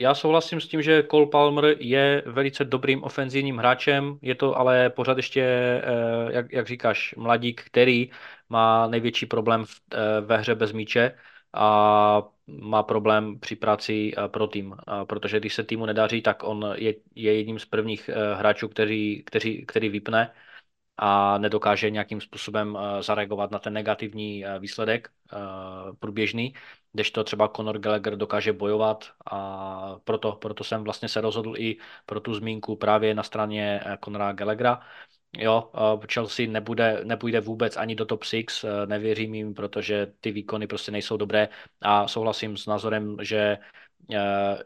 S1: Já souhlasím s tím, že Cole Palmer je velice dobrým ofenzivním hráčem, je to ale pořád ještě, eh, jak, jak říkáš, mladík, který má největší problém v, eh, ve hře bez míče a má problém při práci eh, pro tým, protože když se týmu nedaří, tak on je, je jedním z prvních hráčů, který, který, který vypne a nedokáže nějakým způsobem zareagovat na ten negativní výsledek průběžný to třeba Conor Gallagher dokáže bojovat a proto, proto jsem vlastně se rozhodl i pro tu zmínku právě na straně eh, Conora Gallaghera. Jo, Chelsea nebude, nepůjde vůbec ani do top 6, nevěřím jim, protože ty výkony prostě nejsou dobré a souhlasím s názorem, že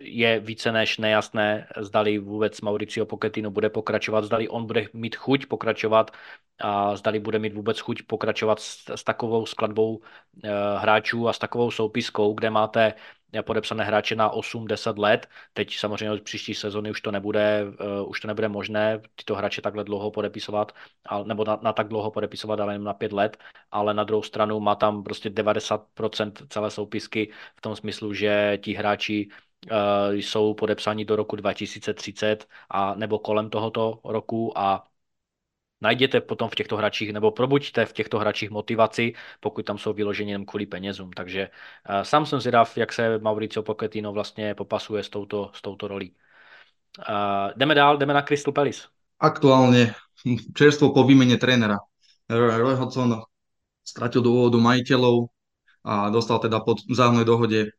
S1: je více než nejasné, zdali vůbec Mauricio Pochettino bude pokračovat, zdali on bude mít chuť pokračovat a zdali bude mít vůbec chuť pokračovat s, s takovou skladbou hráčů a s takovou soupiskou, kde máte podepsané hráče na 8-10 let. Teď samozřejmě od příští sezony už to nebude, uh, už to nebude možné tyto hráče takhle dlouho podepisovat, ale, nebo na, na tak dlouho podepisovat, ale jen na 5 let, ale na druhou stranu má tam prostě 90% celé soupisky v tom smyslu, že ti hráči uh, jsou podepsáni do roku 2030 a nebo kolem tohoto roku a najděte potom v těchto hráčích, nebo probuďte v těchto hráčích motivaci, pokud tam jsou vyloženi jen kvůli penězům. Takže uh, sám jsem zvědav, jak se Mauricio Pochettino vlastně popasuje s touto, s touto rolí. Uh, jdeme dál, jdeme na Crystal Palace.
S2: Aktuálne čerstvo po výmene trénera. Roy Hodgson stratil dôvodu majiteľov a dostal teda pod vzájomnej dohode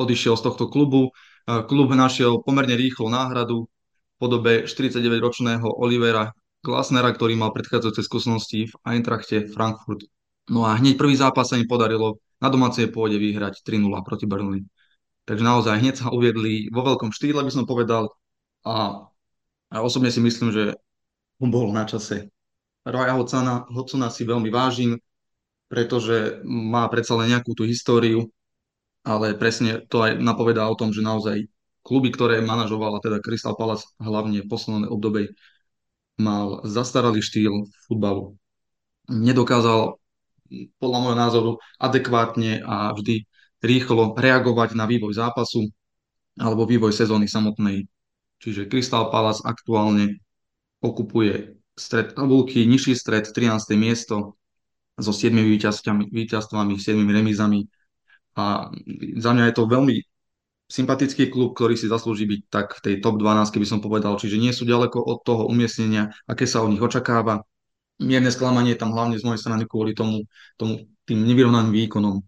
S2: odišiel z tohto klubu. Klub našiel pomerne rýchlo náhradu v podobe 49-ročného Olivera Glasnera, ktorý mal predchádzajúce skúsenosti v Eintrachte Frankfurt. No a hneď prvý zápas sa im podarilo na domácej pôde vyhrať 3-0 proti Burnley. Takže naozaj hneď sa uviedli vo veľkom štýle, by som povedal. A, a osobne si myslím, že bol na čase. Roya Hodsona, Hodsona si veľmi vážim, pretože má predsa len nejakú tú históriu, ale presne to aj napovedá o tom, že naozaj kluby, ktoré manažovala teda Crystal Palace hlavne v poslednej obdobie, mal zastaralý štýl futbalu. Nedokázal podľa môjho názoru adekvátne a vždy rýchlo reagovať na vývoj zápasu alebo vývoj sezóny samotnej. Čiže Crystal Palace aktuálne okupuje stred tabulky, nižší stred, 13. miesto so 7 víťazstvami, 7 remízami. A za mňa je to veľmi sympatický klub, ktorý si zaslúži byť tak v tej top 12, by som povedal, čiže nie sú ďaleko od toho umiestnenia, aké sa od nich očakáva. Mierne sklamanie tam hlavne z mojej strany kvôli tomu, tomu tým nevyrovnaným výkonom,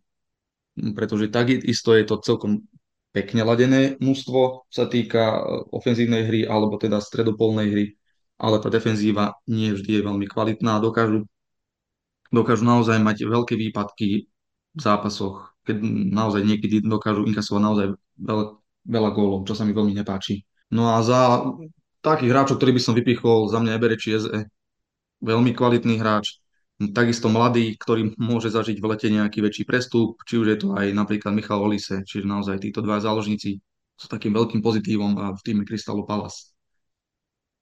S2: pretože takisto je to celkom pekne ladené mužstvo, sa týka e, ofenzívnej hry alebo teda stredopolnej hry, ale tá defenzíva nie vždy je veľmi kvalitná. Dokážu, dokážu naozaj mať veľké výpadky v zápasoch, keď naozaj niekedy dokážu inkasovať naozaj veľa, veľa gólov, čo sa mi veľmi nepáči. No a za takých hráčov, ktorý by som vypichol, za mňa Ebere Eze, veľmi kvalitný hráč, takisto mladý, ktorý môže zažiť v lete nejaký väčší prestup, či už je to aj napríklad Michal Olise, čiže naozaj títo dva záložníci sú takým veľkým pozitívom v týme Crystal Palace.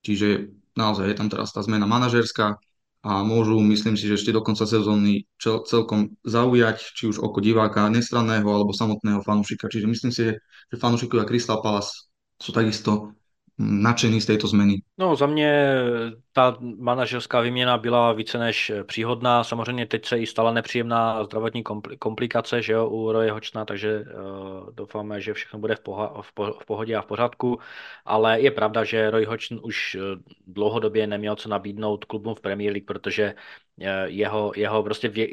S2: Čiže naozaj je tam teraz tá zmena manažerská, a môžu, myslím si, že ešte do konca sezóny celkom zaujať, či už oko diváka nestranného alebo samotného fanúšika. Čiže myslím si, že fanúšikovia Crystal Palace sú takisto nadšený z této změny?
S1: No za mě ta manažerská výměna byla více než příhodná. Samozřejmě teď se i stala nepříjemná zdravotní komplikace že jo, u Roje Hočna, takže uh, doufáme, že všechno bude v, poha- v, po- v pohodě a v pořádku. Ale je pravda, že Roy Hodgson už eh, dlouhodobě neměl co nabídnout klubům v Premier League, protože jeho, jeho prostě vě,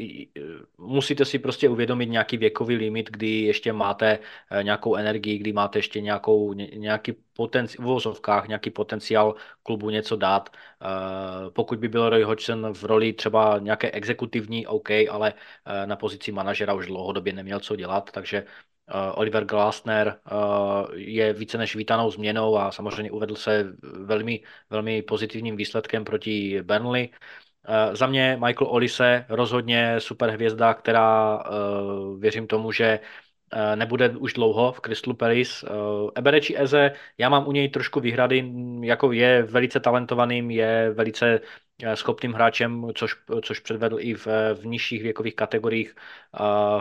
S1: musíte si prostě uvědomit nějaký věkový limit, kdy ještě máte eh, nějakou energii, kdy máte ještě nějakou, nějaký potenciál, v uvozovkách nějaký potenciál klubu něco dát. Eh, pokud by byl Roy Hodgson v roli třeba nějaké exekutivní, OK, ale na pozici manažera už dlouhodobě neměl co dělat, takže Oliver Glasner je více než vítanou změnou a samozřejmě uvedl se velmi, velmi pozitivním výsledkem proti Burnley. Eh, za mě Michael Olise rozhodně super hvězda, která uh, věřím tomu, že nebude už dlouho v Crystal Palace. Uh, Ebereči Eze, já mám u něj trošku výhrady, jako je velice talentovaným, je velice schopným hráčem, což, což předvedl i v, v nižších věkových kategoriích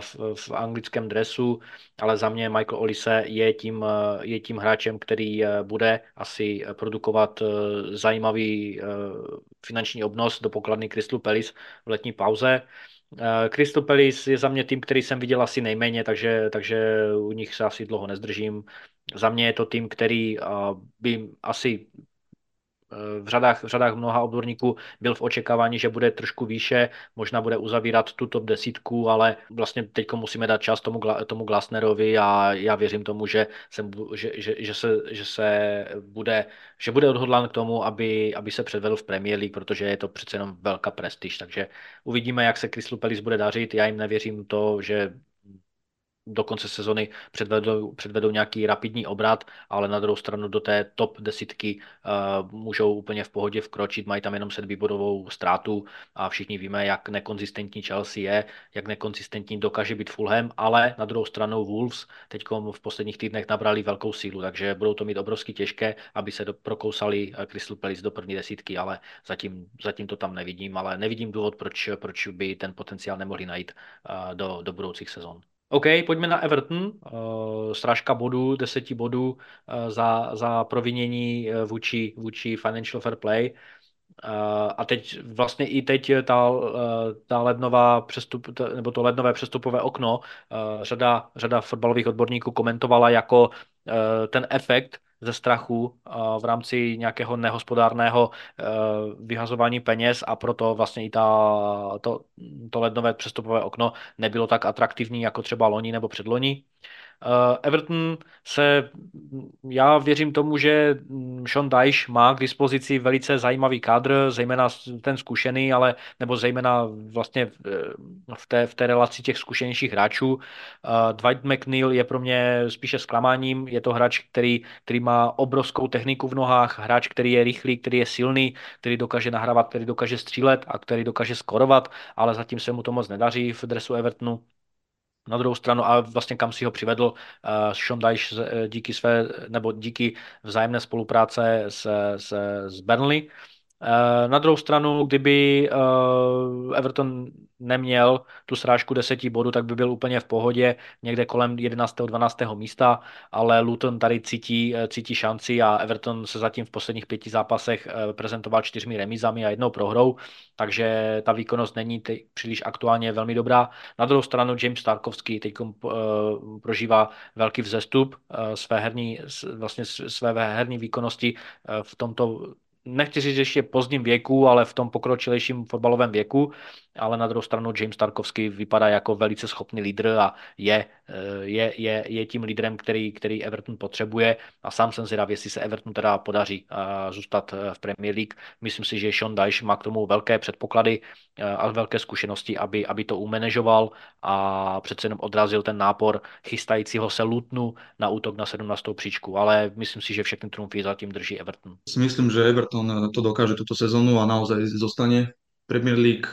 S1: v, v anglickém dresu, ale za mě Michael Olise je tím, je tím hráčem, který bude asi produkovat zajímavý finanční obnos do pokladny Crystal Palace v letní pauze. Crystal Palace je za mě tým, který jsem viděl asi nejméně, takže, takže u nich se asi dlouho nezdržím. Za mě je to tým, který by asi v řadách, v řadách mnoha odborníků byl v očekávání, že bude trošku výše, možná bude uzavírat tu top desítku, ale vlastně teď musíme dát čas tomu, tomu Glasnerovi a já věřím tomu, že se, že, že, že, se, že se bude, že bude odhodlán k tomu, aby, aby se předvedl v Premier League, protože je to přece jenom velká prestiž, takže uvidíme, jak se Crystal Palace bude dařit. Já jim nevěřím to, že do konce sezony předvedou, předvedou nějaký rapidní obrat, ale na druhou stranu do té top desítky uh, můžou úplně v pohodě vkročit, mají tam jenom sedmibodovou ztrátu a všichni víme, jak nekonzistentní Chelsea je, jak nekonzistentní dokáže být Fulham, ale na druhou stranu Wolves teď v posledních týdnech nabrali velkou sílu, takže budou to mít obrovsky těžké, aby se do, prokousali eh, Crystal Palace do první desítky, ale zatím, zatím to tam nevidím, ale nevidím důvod, proč, proč by ten potenciál nemohli najít uh, do, do budoucích sezon. OK, pojďme na Everton. Uh, srážka bodů, deseti bodů uh, za, za provinění uh, vůči, vůči Financial Fair Play. A teď vlastně i teď ta, ta lednová přestup, nebo to lednové přestupové okno řada, řada fotbalových odborníků komentovala jako ten efekt, ze strachu v rámci nějakého nehospodárného e, vyhazování peněz a proto vlastně i ta, to, to lednové přestupové okno nebylo tak atraktivní jako třeba loni nebo předloni. Eh, Everton se, já věřím tomu, že Sean Dyche má k dispozici velice zajímavý kádr, zejména ten zkušený, ale nebo zejména vlastně v té, v té relaci těch zkušenějších hráčů. Eh, Dwight McNeil je pro mě spíše zklamáním, je to hráč, který, který má obrovskou techniku v nohách, hráč, který je rychlý, který je silný, který dokáže nahrávat, který dokáže střílet a který dokáže skorovat, ale zatím se mu to moc nedaří v dresu Evertonu. Na druhou stranu, a vlastně kam si ho přivedl uh, Sean Dyche uh, díky své, nebo díky vzájemné spolupráce s, s, s Burnley. Uh, na druhou stranu, kdyby uh, Everton neměl tu srážku deseti bodů, tak by byl úplně v pohodě, někde kolem 11. 12. místa, ale Luton tady cítí, eh, cítí šanci a Everton se zatím v posledních pěti zápasech eh, prezentoval čtyřmi remízami a jednou prohrou, takže ta výkonnost není příliš aktuálně velmi dobrá. Na druhou stranu James Starkovský teď prožívá velký vzestup své herní, vlastně své herní výkonnosti v tomto nechci říct ještě pozdním věku, ale v tom pokročilejším fotbalovém věku, ale na druhou stranu James Tarkovsky vypadá jako velice schopný lídr a je, eh, je, je, je tím lídrem, který, který Everton potřebuje a sám jsem zvědav, jestli se Everton teda podaří eh, zůstat eh, v Premier League. Myslím si, že Sean Dyche má k tomu velké předpoklady a velké zkušenosti, aby, aby to umanežoval a přece jenom odrazil ten nápor chystajícího se Lutnu na útok na 17. příčku, ale myslím si, že všechny trumfy zatím drží Everton.
S2: Myslím, že Everton to dokáže tuto sezónu a naozaj zostane Premier League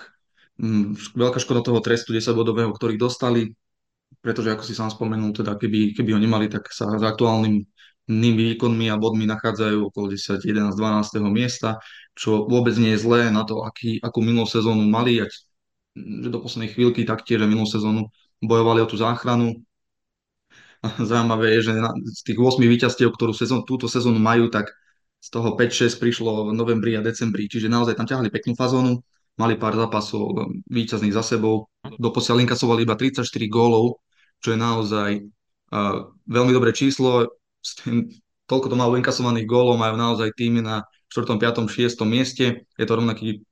S2: Mm, veľká škoda toho trestu 10-bodového, ktorý dostali, pretože ako si sám spomenul, teda keby, keby ho nemali, tak sa s aktuálnym výkonmi a bodmi nachádzajú okolo 10, 11, 12. miesta, čo vôbec nie je zlé na to, aký, akú minulú sezónu mali, ať, že do poslednej chvíľky taktiež minulú sezónu bojovali o tú záchranu. Zaujímavé je, že z tých 8 víťazstiev, ktorú sezón, túto sezónu majú, tak z toho 5-6 prišlo v novembri a decembri, čiže naozaj tam ťahali peknú fazónu mali pár zápasov um, víťazných za sebou. Doposiaľ inkasovali iba 34 gólov, čo je naozaj uh, veľmi dobré číslo. Toľko to malo inkasovaných gólov, majú naozaj týmy na 4., 5., 6. mieste. Je to rovnaký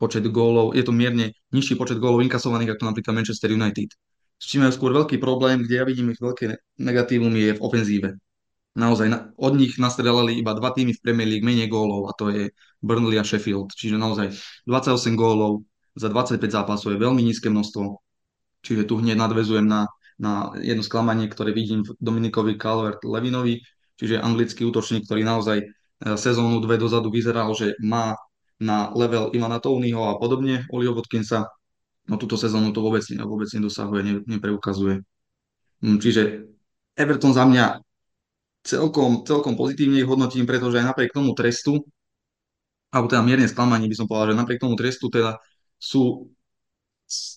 S2: počet gólov, je to mierne nižší počet gólov inkasovaných ako napríklad Manchester United. S čím majú skôr veľký problém, kde ja vidím ich veľké negatívum je v ofenzíve naozaj na, od nich nastrelali iba dva týmy v Premier League menej gólov a to je Burnley a Sheffield. Čiže naozaj 28 gólov za 25 zápasov je veľmi nízke množstvo. Čiže tu hneď nadvezujem na, na jedno sklamanie, ktoré vidím v Dominikovi Calvert-Levinovi, čiže anglický útočník, ktorý naozaj e, sezónu dve dozadu vyzeral, že má na level Ivana Tonyho a podobne, Olio Watkinsa, no túto sezónu to vôbec, vôbec nedosahuje, ne, nepreukazuje. Hm, čiže Everton za mňa celkom, celkom pozitívne ich hodnotím, pretože aj napriek tomu trestu, alebo teda mierne sklamaní by som povedal, že napriek tomu trestu teda sú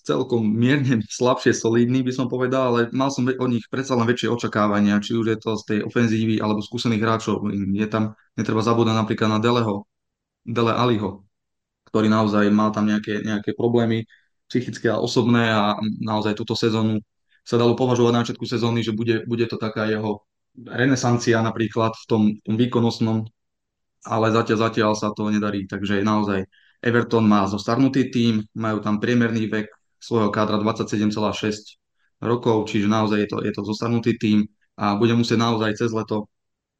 S2: celkom mierne slabšie, solidní by som povedal, ale mal som od nich predsa len väčšie očakávania, či už je to z tej ofenzívy alebo skúsených hráčov. Je tam, netreba zabúdať napríklad na Deleho, Dele Aliho, ktorý naozaj mal tam nejaké, nejaké problémy psychické a osobné a naozaj túto sezónu sa dalo považovať na začiatku sezóny, že bude, bude to taká jeho renesancia napríklad v tom, v tom výkonnostnom ale zatiaľ, zatiaľ sa to nedarí. Takže naozaj Everton má zostarnutý tím, majú tam priemerný vek svojho kádra 27,6 rokov, čiže naozaj je to, je to zostarnutý tím a bude musieť naozaj cez leto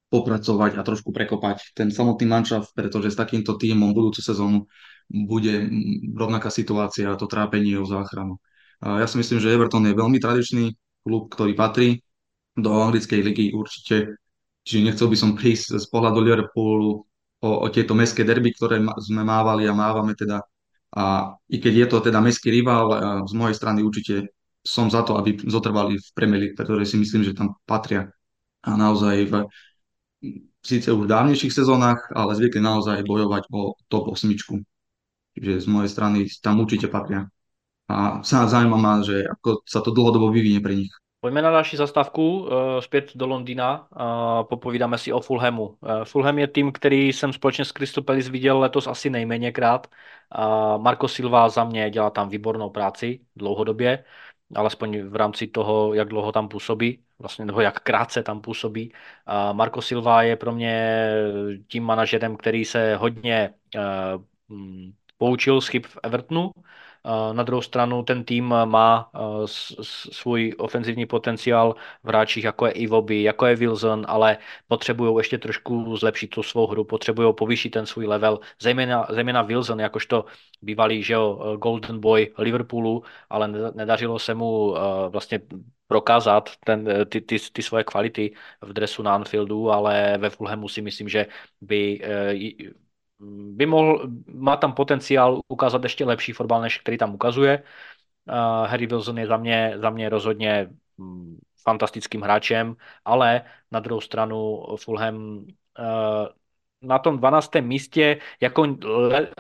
S2: popracovať a trošku prekopať ten samotný manšaft, pretože s takýmto tímom budúcu sezónu bude rovnaká situácia a to trápenie o záchranu. Ja si myslím, že Everton je veľmi tradičný klub, ktorý patrí do anglickej ligy určite, čiže nechcel by som prísť z pohľadu Liverpoolu o, o tieto mestské derby, ktoré sme mávali a mávame teda. A i keď je to teda mestský rival, z mojej strany určite som za to, aby zotrvali v Premier League, pretože si myslím, že tam patria a naozaj v síce už v dávnejších sezónach, ale zvykli naozaj bojovať o top 8. Čiže z mojej strany tam určite patria. A sa zaujíma ma, že ako sa to dlhodobo vyvinie pre nich.
S1: Pojďme na další zastávku, eh, zpět do Londýna a popovídáme si o Fulhamu. Eh, Fulham je tým, který jsem společně s Palace viděl letos asi nejméněkrát. Marco Silva za mě dělá tam výbornou práci dlouhodobě, alespoň v rámci toho, jak dlouho tam působí, vlastně nebo jak krátce tam působí. Marco Silva je pro mě tím manažerem, který se hodně eh, mm, poučil z chyb v Evertonu na druhou stranu ten tým má svůj ofenzivní potenciál v hráčích, jako je Ivoby, jako je Wilson, ale potřebují ještě trošku zlepšit tu svou hru, potřebují povýšit ten svůj level, zejména, zejména Wilson, jakožto bývalý že jo, Golden Boy Liverpoolu, ale nedařilo se mu vlastně prokázat ten, ty, ty, ty svoje kvality v dresu na Anfieldu, ale ve Fulhamu si myslím, že by by mohl, má tam potenciál ukázat ještě lepší fotbal, než který tam ukazuje. Uh, Harry Wilson je za mě, za mě rozhodně um, fantastickým hráčem, ale na druhou stranu Fulham uh, na tom 12. místě, jako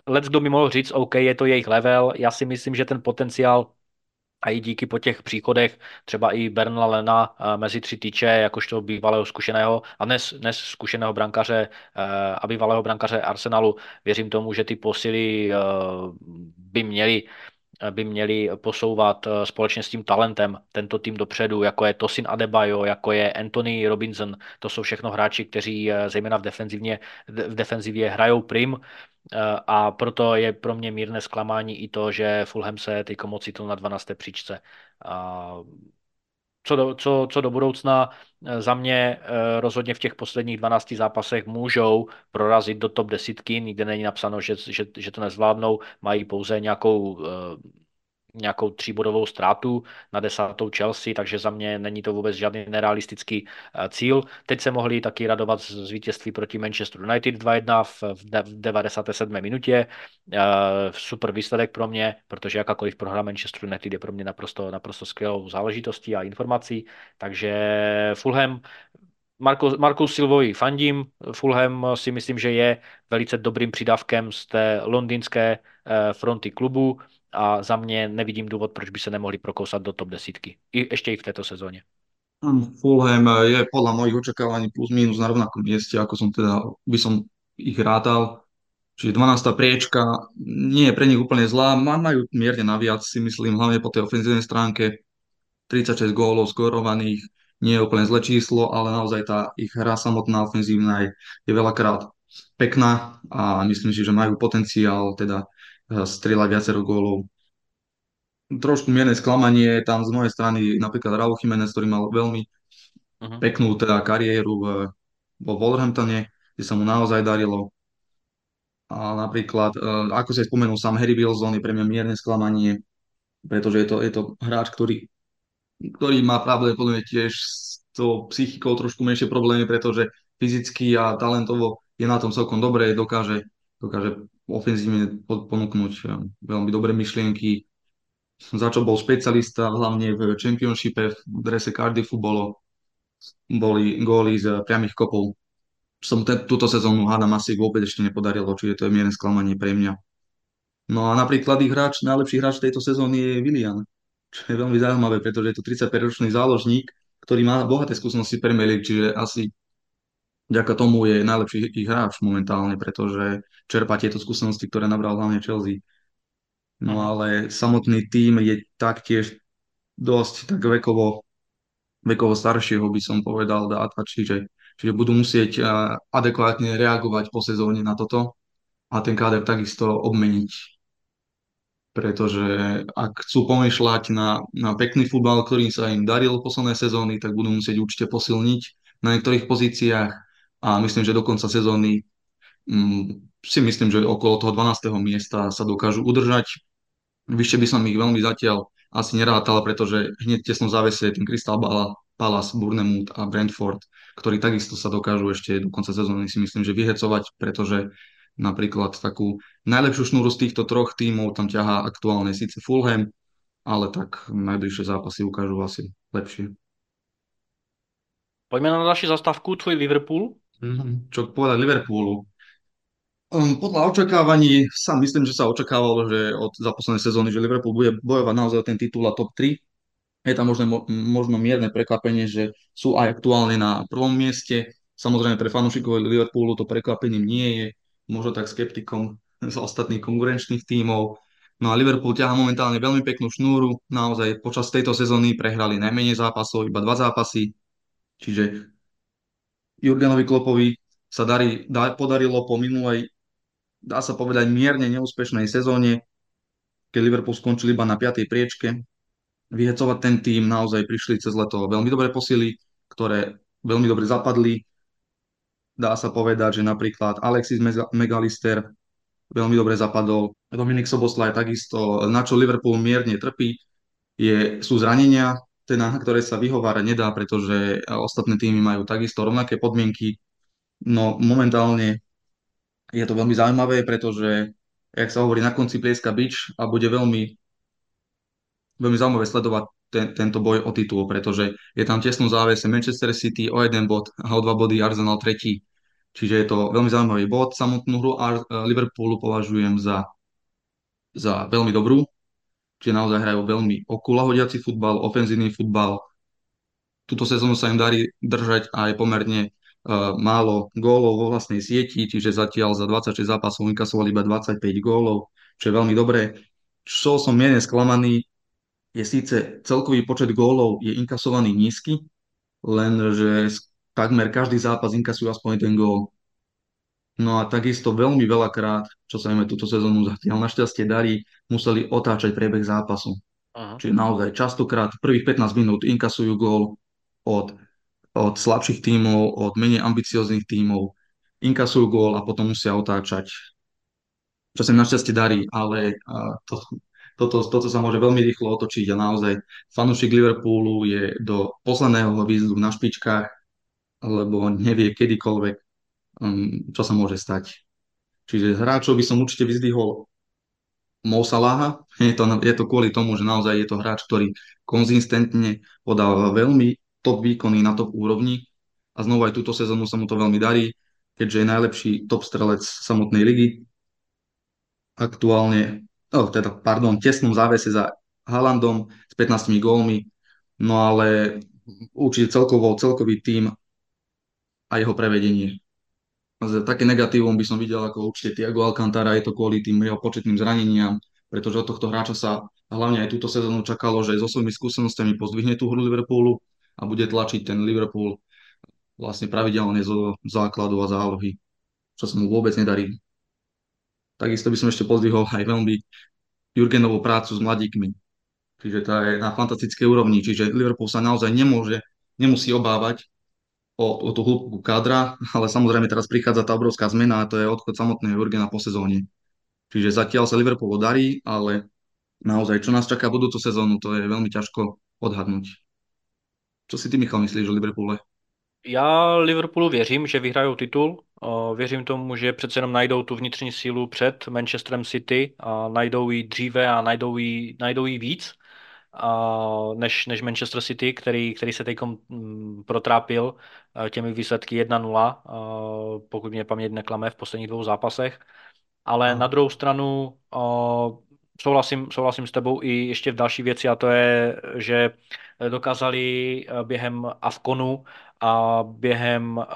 S1: let, kdo by mohl říct, OK, je to jejich level, já si myslím, že ten potenciál a i díky po těch příchodech třeba i Bernla Lena eh, mezi tři týče, jakožto bývalého zkušeného a dnes, dnes zkušeného brankaře eh, a bývalého brankaře Arsenalu. Věřím tomu, že ty posily eh, by měly by měli posouvat společně s tím talentem tento tým dopředu, jako je Tosin Adebayo, jako je Anthony Robinson. To jsou všechno hráči, kteří zejména v defenzivně, v defenzivě hrajou prim Eh, a proto je pro mě mírné zklamání i to, že Fulham se teď ocitl na 12. příčce. Co do, co, co do budoucna, eh, za mě eh, rozhodně v těch posledních 12 zápasech můžou prorazit do top desítky, nikde není napsáno, že, že, že to nezvládnou, mají pouze nějakou nějakou tříbodovou ztrátu na desátou Chelsea, takže za mě není to vůbec žádný nerealistický eh, cíl. Teď se mohli taky radovat z vítězství proti Manchester United 2-1 v, v 97. minutě. Eh, super výsledek pro mě, protože jakákoliv prohra Manchester United je pro mě naprosto, naprosto skvělou záležitostí a informací. Takže Fulham Marko, Marku Silvovi fandím. Fulham si myslím, že je velice dobrým přidavkem z té londýnské eh, fronty klubu a za mě nevidím důvod, proč by se nemohli prokousat do top desítky. I, ještě i v této sezóně.
S2: Fulham je podľa mojich očakávaní plus minus na rovnakom mieste, ako som teda, by som ich rátal. Čiže 12. priečka nie je pre nich úplne zlá, majú mierne naviac si myslím, hlavne po tej ofenzívnej stránke. 36 gólov skorovaných, nie je úplne zlé číslo, ale naozaj tá ich hra samotná ofenzívna je, je veľakrát pekná a myslím si, že majú potenciál teda strieľať viacero gólov. Trošku mierne sklamanie tam z mojej strany napríklad Raúl Jiménez, ktorý mal veľmi uh-huh. peknú teda kariéru v, vo Wolverhamptone, kde sa mu naozaj darilo. A napríklad, e, ako sa spomenul sám Harry Wilson, je pre mňa mierne sklamanie, pretože je to, je to hráč, ktorý, ktorý má pravdepodobne tiež s tou psychikou trošku menšie problémy, pretože fyzicky a talentovo je na tom celkom dobre, dokáže, dokáže ofenzívne ponúknuť veľmi dobré myšlienky. Za čo bol specialista, hlavne v Championshipe, v drese Cardiffu bolo, boli góly z priamých kopov. Som te, túto sezónu hádam asi vôbec ešte nepodarilo, čiže to je mierne sklamanie pre mňa. No a napríklad ich hráč, najlepší hráč tejto sezóny je Willian, čo je veľmi zaujímavé, pretože je to 35-ročný záložník, ktorý má bohaté skúsenosti Premier League, čiže asi vďaka tomu je najlepší ich hráč momentálne, pretože čerpa tieto skúsenosti, ktoré nabral hlavne Chelsea. No mhm. ale samotný tým je taktiež dosť tak vekovo, vekovo staršieho by som povedal dáta, čiže čiže budú musieť adekvátne reagovať po sezóne na toto a ten káder takisto obmeniť, pretože ak chcú pomýšľať na, na pekný futbal, ktorý sa im daril posledné sezóny, tak budú musieť určite posilniť na niektorých pozíciách a myslím, že do konca sezóny mm, si myslím, že okolo toho 12. miesta sa dokážu udržať. Vyššie by som ich veľmi zatiaľ asi nerátal, pretože hneď závese je ten Crystal Palace, Bournemouth a Brentford, ktorí takisto sa dokážu ešte do konca sezóny si myslím, že vyhecovať, pretože napríklad takú najlepšiu šnúru z týchto troch tímov tam ťahá aktuálne síce Fulham, ale tak najbližšie zápasy ukážu asi lepšie.
S1: Pojďme na další zastávku, tvoj Liverpool.
S2: Mm-hmm. Čo povedať Liverpoolu? Um, podľa očakávaní sa myslím, že sa očakávalo, že od za posledné sezóny, že Liverpool bude bojovať naozaj o ten titul a top 3. Je tam možno, možno mierne prekvapenie, že sú aj aktuálne na prvom mieste. Samozrejme pre fanúšikov Liverpoolu to prekvapením nie je, možno tak skeptikom z ostatných konkurenčných tímov. No a Liverpool ťahá momentálne veľmi peknú šnúru, naozaj počas tejto sezóny prehrali najmenej zápasov, iba dva zápasy, čiže Jurgenovi Klopovi sa darí, da, podarilo po minulej dá sa povedať, mierne neúspešnej sezóne, keď Liverpool skončil iba na 5. priečke. Vyhecovať ten tým naozaj prišli cez leto veľmi dobré posily, ktoré veľmi dobre zapadli. Dá sa povedať, že napríklad Alexis Megalister veľmi dobre zapadol, Dominik Soboslaj takisto, na čo Liverpool mierne trpí, je, sú zranenia, ten, na ktoré sa vyhovárať nedá, pretože ostatné týmy majú takisto rovnaké podmienky. No momentálne je to veľmi zaujímavé, pretože, jak sa hovorí, na konci plieska bič a bude veľmi, veľmi zaujímavé sledovať ten, tento boj o titul, pretože je tam tesnú závese Manchester City o jeden bod a o dva body Arsenal tretí. Čiže je to veľmi zaujímavý bod. Samotnú hru Liverpoolu považujem za, za veľmi dobrú, čiže naozaj hrajú veľmi okulahodiaci futbal, ofenzívny futbal. Túto sezónu sa im darí držať aj pomerne málo gólov vo vlastnej sieti, čiže zatiaľ za 26 zápasov inkasovali iba 25 gólov, čo je veľmi dobré. Čo som mierne sklamaný, je síce celkový počet gólov je inkasovaný nízky, lenže takmer každý zápas inkasujú aspoň jeden gól. No a takisto veľmi veľakrát, čo sa im túto sezónu zatiaľ našťastie darí, museli otáčať priebeh zápasu. Aha. Čiže naozaj častokrát prvých 15 minút inkasujú gól od od slabších tímov, od menej ambicióznych tímov, inkasujú gól a potom musia otáčať, čo sa im našťastie darí, ale to, toto, toto sa môže veľmi rýchlo otočiť a naozaj fanúšik Liverpoolu je do posledného výzdu na špičkách, lebo nevie kedykoľvek, um, čo sa môže stať. Čiže hráčov by som určite vyzdvihol Mo Salaha. Je to, je to kvôli tomu, že naozaj je to hráč, ktorý konzistentne podáva veľmi top výkony na top úrovni a znovu aj túto sezónu sa mu to veľmi darí, keďže je najlepší top strelec samotnej ligy. Aktuálne, oh, teda, pardon, tesnom závese za Haalandom s 15 gólmi, no ale určite celkovo, celkový tým a jeho prevedenie. Také negatívum by som videl ako určite Tiago Alcantara, je to kvôli tým jeho početným zraneniam, pretože od tohto hráča sa hlavne aj túto sezónu čakalo, že so svojimi skúsenostiami pozdvihne tú hru Liverpoolu, a bude tlačiť ten Liverpool vlastne pravidelne zo základu a zálohy, čo sa mu vôbec nedarí. Takisto by som ešte pozdvihol aj veľmi Jurgenovú prácu s mladíkmi. Čiže to je na fantastickej úrovni. Čiže Liverpool sa naozaj nemôže, nemusí obávať o, o tú hĺbku kádra, ale samozrejme teraz prichádza tá obrovská zmena a to je odchod samotného Jurgena po sezóne. Čiže zatiaľ sa Liverpoolu darí, ale naozaj, čo nás čaká budúcu sezónu, to je veľmi ťažko odhadnúť. Co si ty, Michal, myslíš o Liverpoole?
S1: Já Liverpoolu věřím, že vyhrajou titul. Věřím tomu, že přece jenom najdou tu vnitřní sílu před Manchesterem City a najdou ji dříve a najdou ji, najdou ji víc než, než Manchester City, který, který se teď mm, protrápil těmi výsledky 1-0, pokud mě paměť neklame v posledních dvou zápasech. Ale na druhou stranu souhlasím, souhlasím s tebou i ještě v další věci a to je, že dokázali eh, během Avkonu a během eh,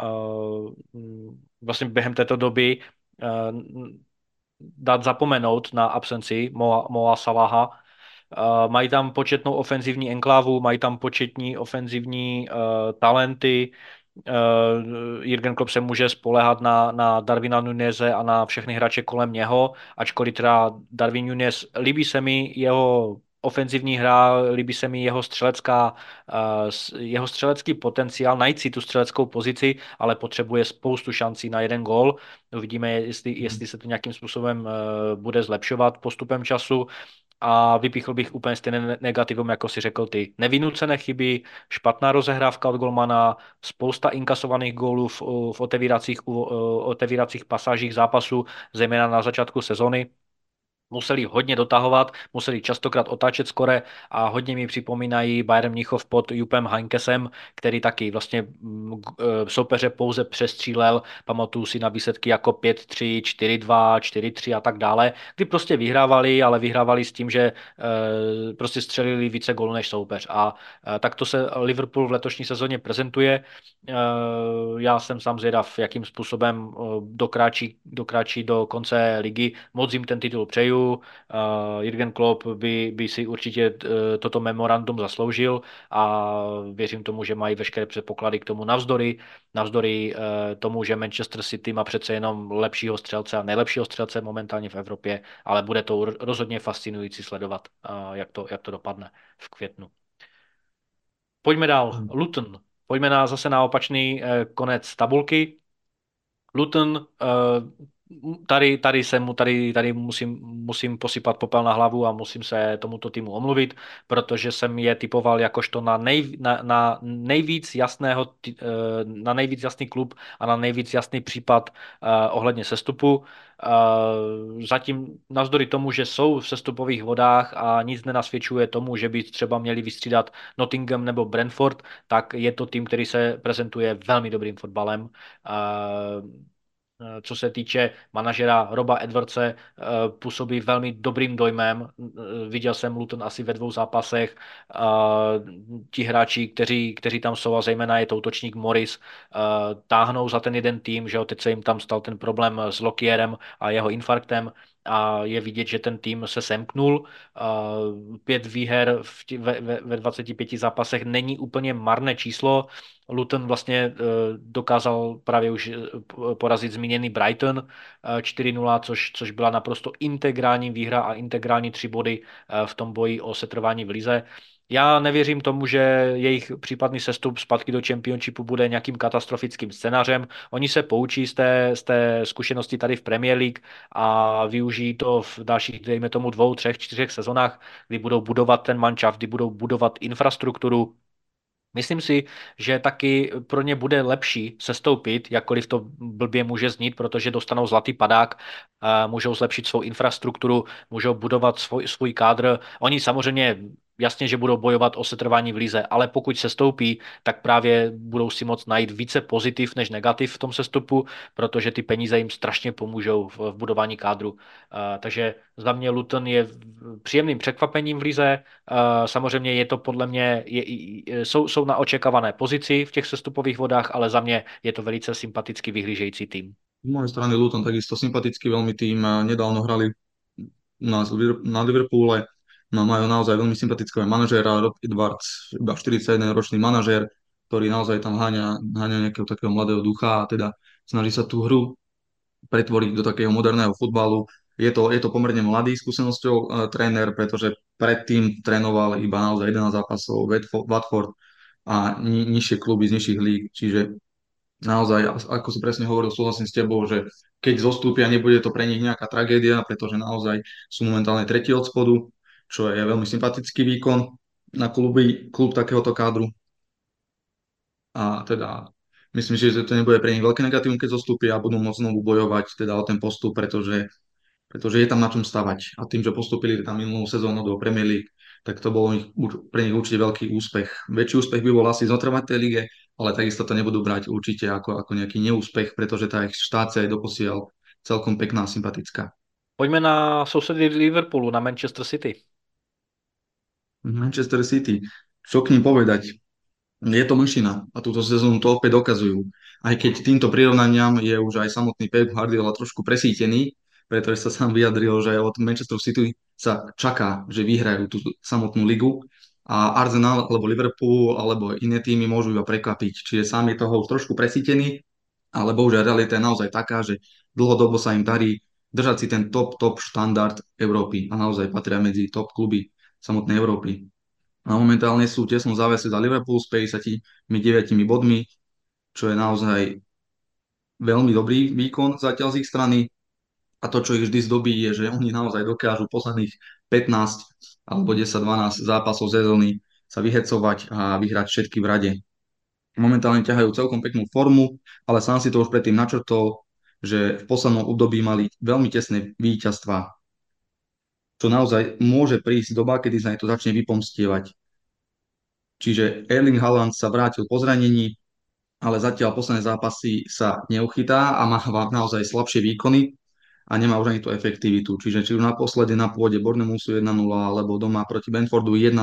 S1: vlastně během této doby eh, dát zapomenout na absenci Moa, Moa Salaha. Mají tam početnou ofenzivní enklávu, mají tam početní ofenzivní talenty, Jürgen Klopp se může spolehat na, na Darwina Nuneze a na všechny hráče kolem něho, ačkoliv teda Darwin Nunez, líbí se mi jeho ofenzivní hra, líbí se mi jeho střelecká, jeho střelecký potenciál, najít si tu střeleckou pozici, ale potřebuje spoustu šancí na jeden gol. Uvidíme, jestli, jestli se to nějakým způsobem bude zlepšovat postupem času a vypíchl bych úplně stejné negativum, jako si řekl ty. Nevinucené chyby, špatná rozehrávka od golmana, spousta inkasovaných gólů v, v otevíracích, otevíracích pasážích zápasu, zejména na začátku sezony museli hodně dotahovat, museli častokrát otáčet skore a hodně mi připomínají Bayern Mnichov pod Jupem Heinkesem, který taky vlastně e, soupeře pouze přestřílel, pamatuju si na výsledky jako 5-3, 4-2, 4-3 a tak dále, kdy prostě vyhrávali, ale vyhrávali s tím, že e, prostě střelili více gólů než soupeř a e, tak to se Liverpool v letošní sezóně prezentuje. Já jsem sám zvědav, jakým způsobem dokráčí, dokráčí do konce ligy. Moc jim ten titul přeju, Uh, Jürgen Klopp by, by si určitě uh, toto memorandum zasloužil a věřím tomu, že mají veškeré předpoklady k tomu navzdory, navzdory uh, tomu, že Manchester City má přece jenom lepšího střelce a nejlepšího střelce momentálně v Evropě, ale bude to rozhodně fascinující sledovat, jak to, jak to dopadne v květnu. Pojďme dál. Hmm. Luton. Pojďme na, zase na opačný konec tabulky. Luton tady, tady, se mu, tady, tady musím, musím posypat popel na hlavu a musím se tomuto týmu omluvit, protože jsem je typoval jakožto na, nej, na, na nejvíc jasného, eh, na nejvíc jasný klub a na nejvíc jasný případ uh, ohledně sestupu. Uh, zatím navzdory tomu, že jsou v sestupových vodách a nic nenasvědčuje tomu, že by třeba měli vystřídat Nottingham nebo Brentford, tak je to tým, který se prezentuje velmi dobrým fotbalem. Eh, co se týče manažera Roba Edwardse, eh, působí velmi dobrým dojmem. Eh, viděl jsem Luton asi ve dvou zápasech. Ti hráči, kteří, kteří tam jsou, a zejména je to útočník Morris, táhnou za ten jeden tým, že jo, teď se jim tam stal ten problém s Lokierem a jeho infarktem a je vidět, že ten tým se semknul. Pět výher v tě, ve, ve 25 zápasech není úplně marné číslo. Luton vlastně e, dokázal právě už e, porazit zmíněný Brighton 4-0, e, což, což byla naprosto integrální výhra a integrální tři body v tom boji o setrvání v lize. Já nevěřím tomu, že jejich případný sestup zpátky do Championshipu bude nějakým katastrofickým scénářem. Oni se poučí z té, z té zkušenosti tady v Premier League a využijí to v dalších, dejme tomu, dvou, třech, čtyřech sezonách, kdy budou budovat ten mančav, kdy budou budovat infrastrukturu, Myslím si, že taky pro ně bude lepší sestoupit, jakkoliv to blbě může znít, protože dostanou zlatý padák, můžou zlepšit svou infrastrukturu, můžou budovat svůj, svůj kádr. Oni samozřejmě jasně, že budou bojovat o setrvání v lize, ale pokud se stoupí, tak právě budou si moct najít více pozitiv než negativ v tom sestupu, protože ty peníze jim strašně pomůžou v, budování kádru. Uh, takže za mě Luton je příjemným překvapením v lize. Uh, samozřejmě je to podle mě, je, jsou, jsou na očekávané pozici v těch sestupových vodách, ale za mě je to velice sympaticky vyhlížející tým.
S2: Z mojej strany Luton takisto sympatický veľmi tým. Nedávno hrali na, na Liverpoole No majú naozaj veľmi sympatického manažéra, Rob Edwards, iba 41-ročný manažér, ktorý naozaj tam háňa, háňa nejakého takého mladého ducha a teda snaží sa tú hru pretvoriť do takého moderného futbalu. Je to, je to pomerne mladý skúsenosťou uh, tréner, pretože predtým trénoval iba naozaj 11 zápasov Watford a ni, nižšie kluby z nižších líg, čiže naozaj, ako si presne hovoril, súhlasím s tebou, že keď zostúpia, nebude to pre nich nejaká tragédia, pretože naozaj sú momentálne tretí od spodu, čo je veľmi sympatický výkon na kluby, klub takéhoto kádru. A teda myslím že to nebude pre nich veľké negatívum, keď zostúpia a budú môcť znovu bojovať teda o ten postup, pretože, pretože je tam na čom stavať. A tým, že postupili tam minulú sezónu do Premier League, tak to bolo pre nich určite veľký úspech. Väčší úspech by bol asi zotrvať tej lige, ale takisto to nebudú brať určite ako, ako nejaký neúspech, pretože tá ich štácia je doposiaľ celkom pekná a sympatická.
S1: Pojďme na sousedy Liverpoolu, na Manchester City.
S2: Manchester City. Čo k ním povedať? Je to myšina a túto sezónu to opäť dokazujú. Aj keď týmto prirovnaniam je už aj samotný Pep Guardiola trošku presítený, pretože sa sám vyjadril, že od Manchester City sa čaká, že vyhrajú tú samotnú ligu a Arsenal alebo Liverpool alebo iné týmy môžu iba prekvapiť. Čiže sám je toho už trošku presítený, ale bohužiaľ realita je naozaj taká, že dlhodobo sa im darí držať si ten top, top štandard Európy a naozaj patria medzi top kluby samotnej Európy. A momentálne sú v tesnom závese za Liverpool s 59 bodmi, čo je naozaj veľmi dobrý výkon zatiaľ z ich strany. A to, čo ich vždy zdobí, je, že oni naozaj dokážu posledných 15 alebo 10-12 zápasov sezóny sa vyhecovať a vyhrať všetky v rade. Momentálne ťahajú celkom peknú formu, ale sám si to už predtým načrtol, že v poslednom období mali veľmi tesné víťazstva, čo naozaj môže prísť doba, kedy sa to začne vypomstievať. Čiže Erling Haaland sa vrátil po zranení, ale zatiaľ posledné zápasy sa neuchytá a má naozaj slabšie výkony a nemá už ani tú efektivitu. Čiže či už naposledy na pôde Bournemouthu 1-0 alebo doma proti Benfordu 1-0,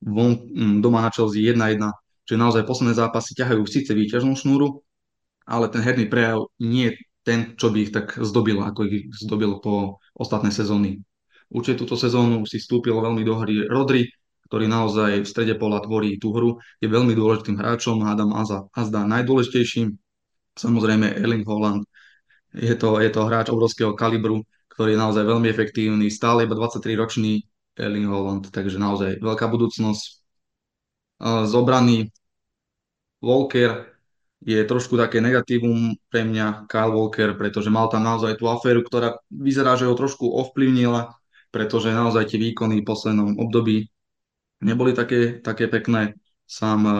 S2: von, mm, doma na Chelsea 1-1. Čiže naozaj posledné zápasy ťahajú síce výťažnú šnúru, ale ten herný prejav nie je ten, čo by ich tak zdobil, ako ich zdobil po ostatné sezóny. Určite túto sezónu si vstúpil veľmi do hry Rodri, ktorý naozaj v strede pola tvorí tú hru, je veľmi dôležitým hráčom, hádam Azda najdôležitejším. Samozrejme Erling Haaland, je to, je to hráč obrovského kalibru, ktorý je naozaj veľmi efektívny, stále iba 23-ročný Erling Haaland, takže naozaj veľká budúcnosť. Z obrany Walker je trošku také negatívum pre mňa Kyle Walker, pretože mal tam naozaj tú aféru, ktorá vyzerá, že ho trošku ovplyvnila, pretože naozaj tie výkony v poslednom období neboli také, také pekné. Sám eh,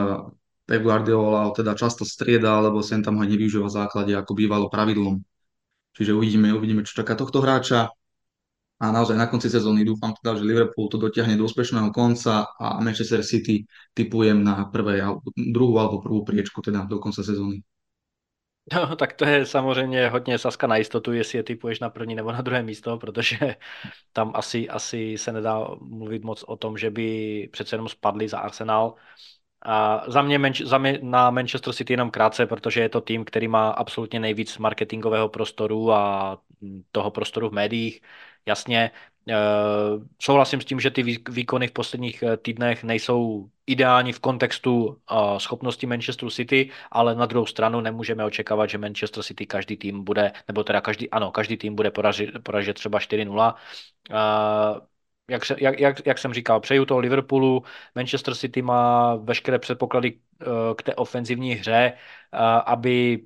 S2: Pep Guardiola teda často strieda, alebo sem tam ho nevyužíva v základe, ako bývalo pravidlom. Čiže uvidíme, uvidíme, čo čaká tohto hráča. A naozaj na konci sezóny dúfam teda, že Liverpool to dotiahne do úspešného konca a Manchester City typujem na prvé, druhú alebo prvú priečku teda do konca sezóny.
S1: No, tak to je samozřejmě hodně saska na jistotu, jestli je typuješ na první nebo na druhé místo, protože tam asi, asi se nedá mluvit moc o tom, že by přece jenom spadli za Arsenal. A za mě, za mě na Manchester City jenom krátce, protože je to tým, který má absolutně nejvíc marketingového prostoru a toho prostoru v médiích. Jasně, souhlasím s tím, že ty výkony v posledních eh, týdnech nejsou ideální v kontextu uh, schopnosti Manchesteru City, ale na druhou stranu nemůžeme očekávat, že Manchester City každý tým bude, nebo teda každý, ano, každý tým bude poražet, poražet třeba 4-0. Uh, jak, se, jak, jak, jak jsem říkal, přeju toho Liverpoolu. Manchester City má veškeré předpoklady k té ofenzivní hře, aby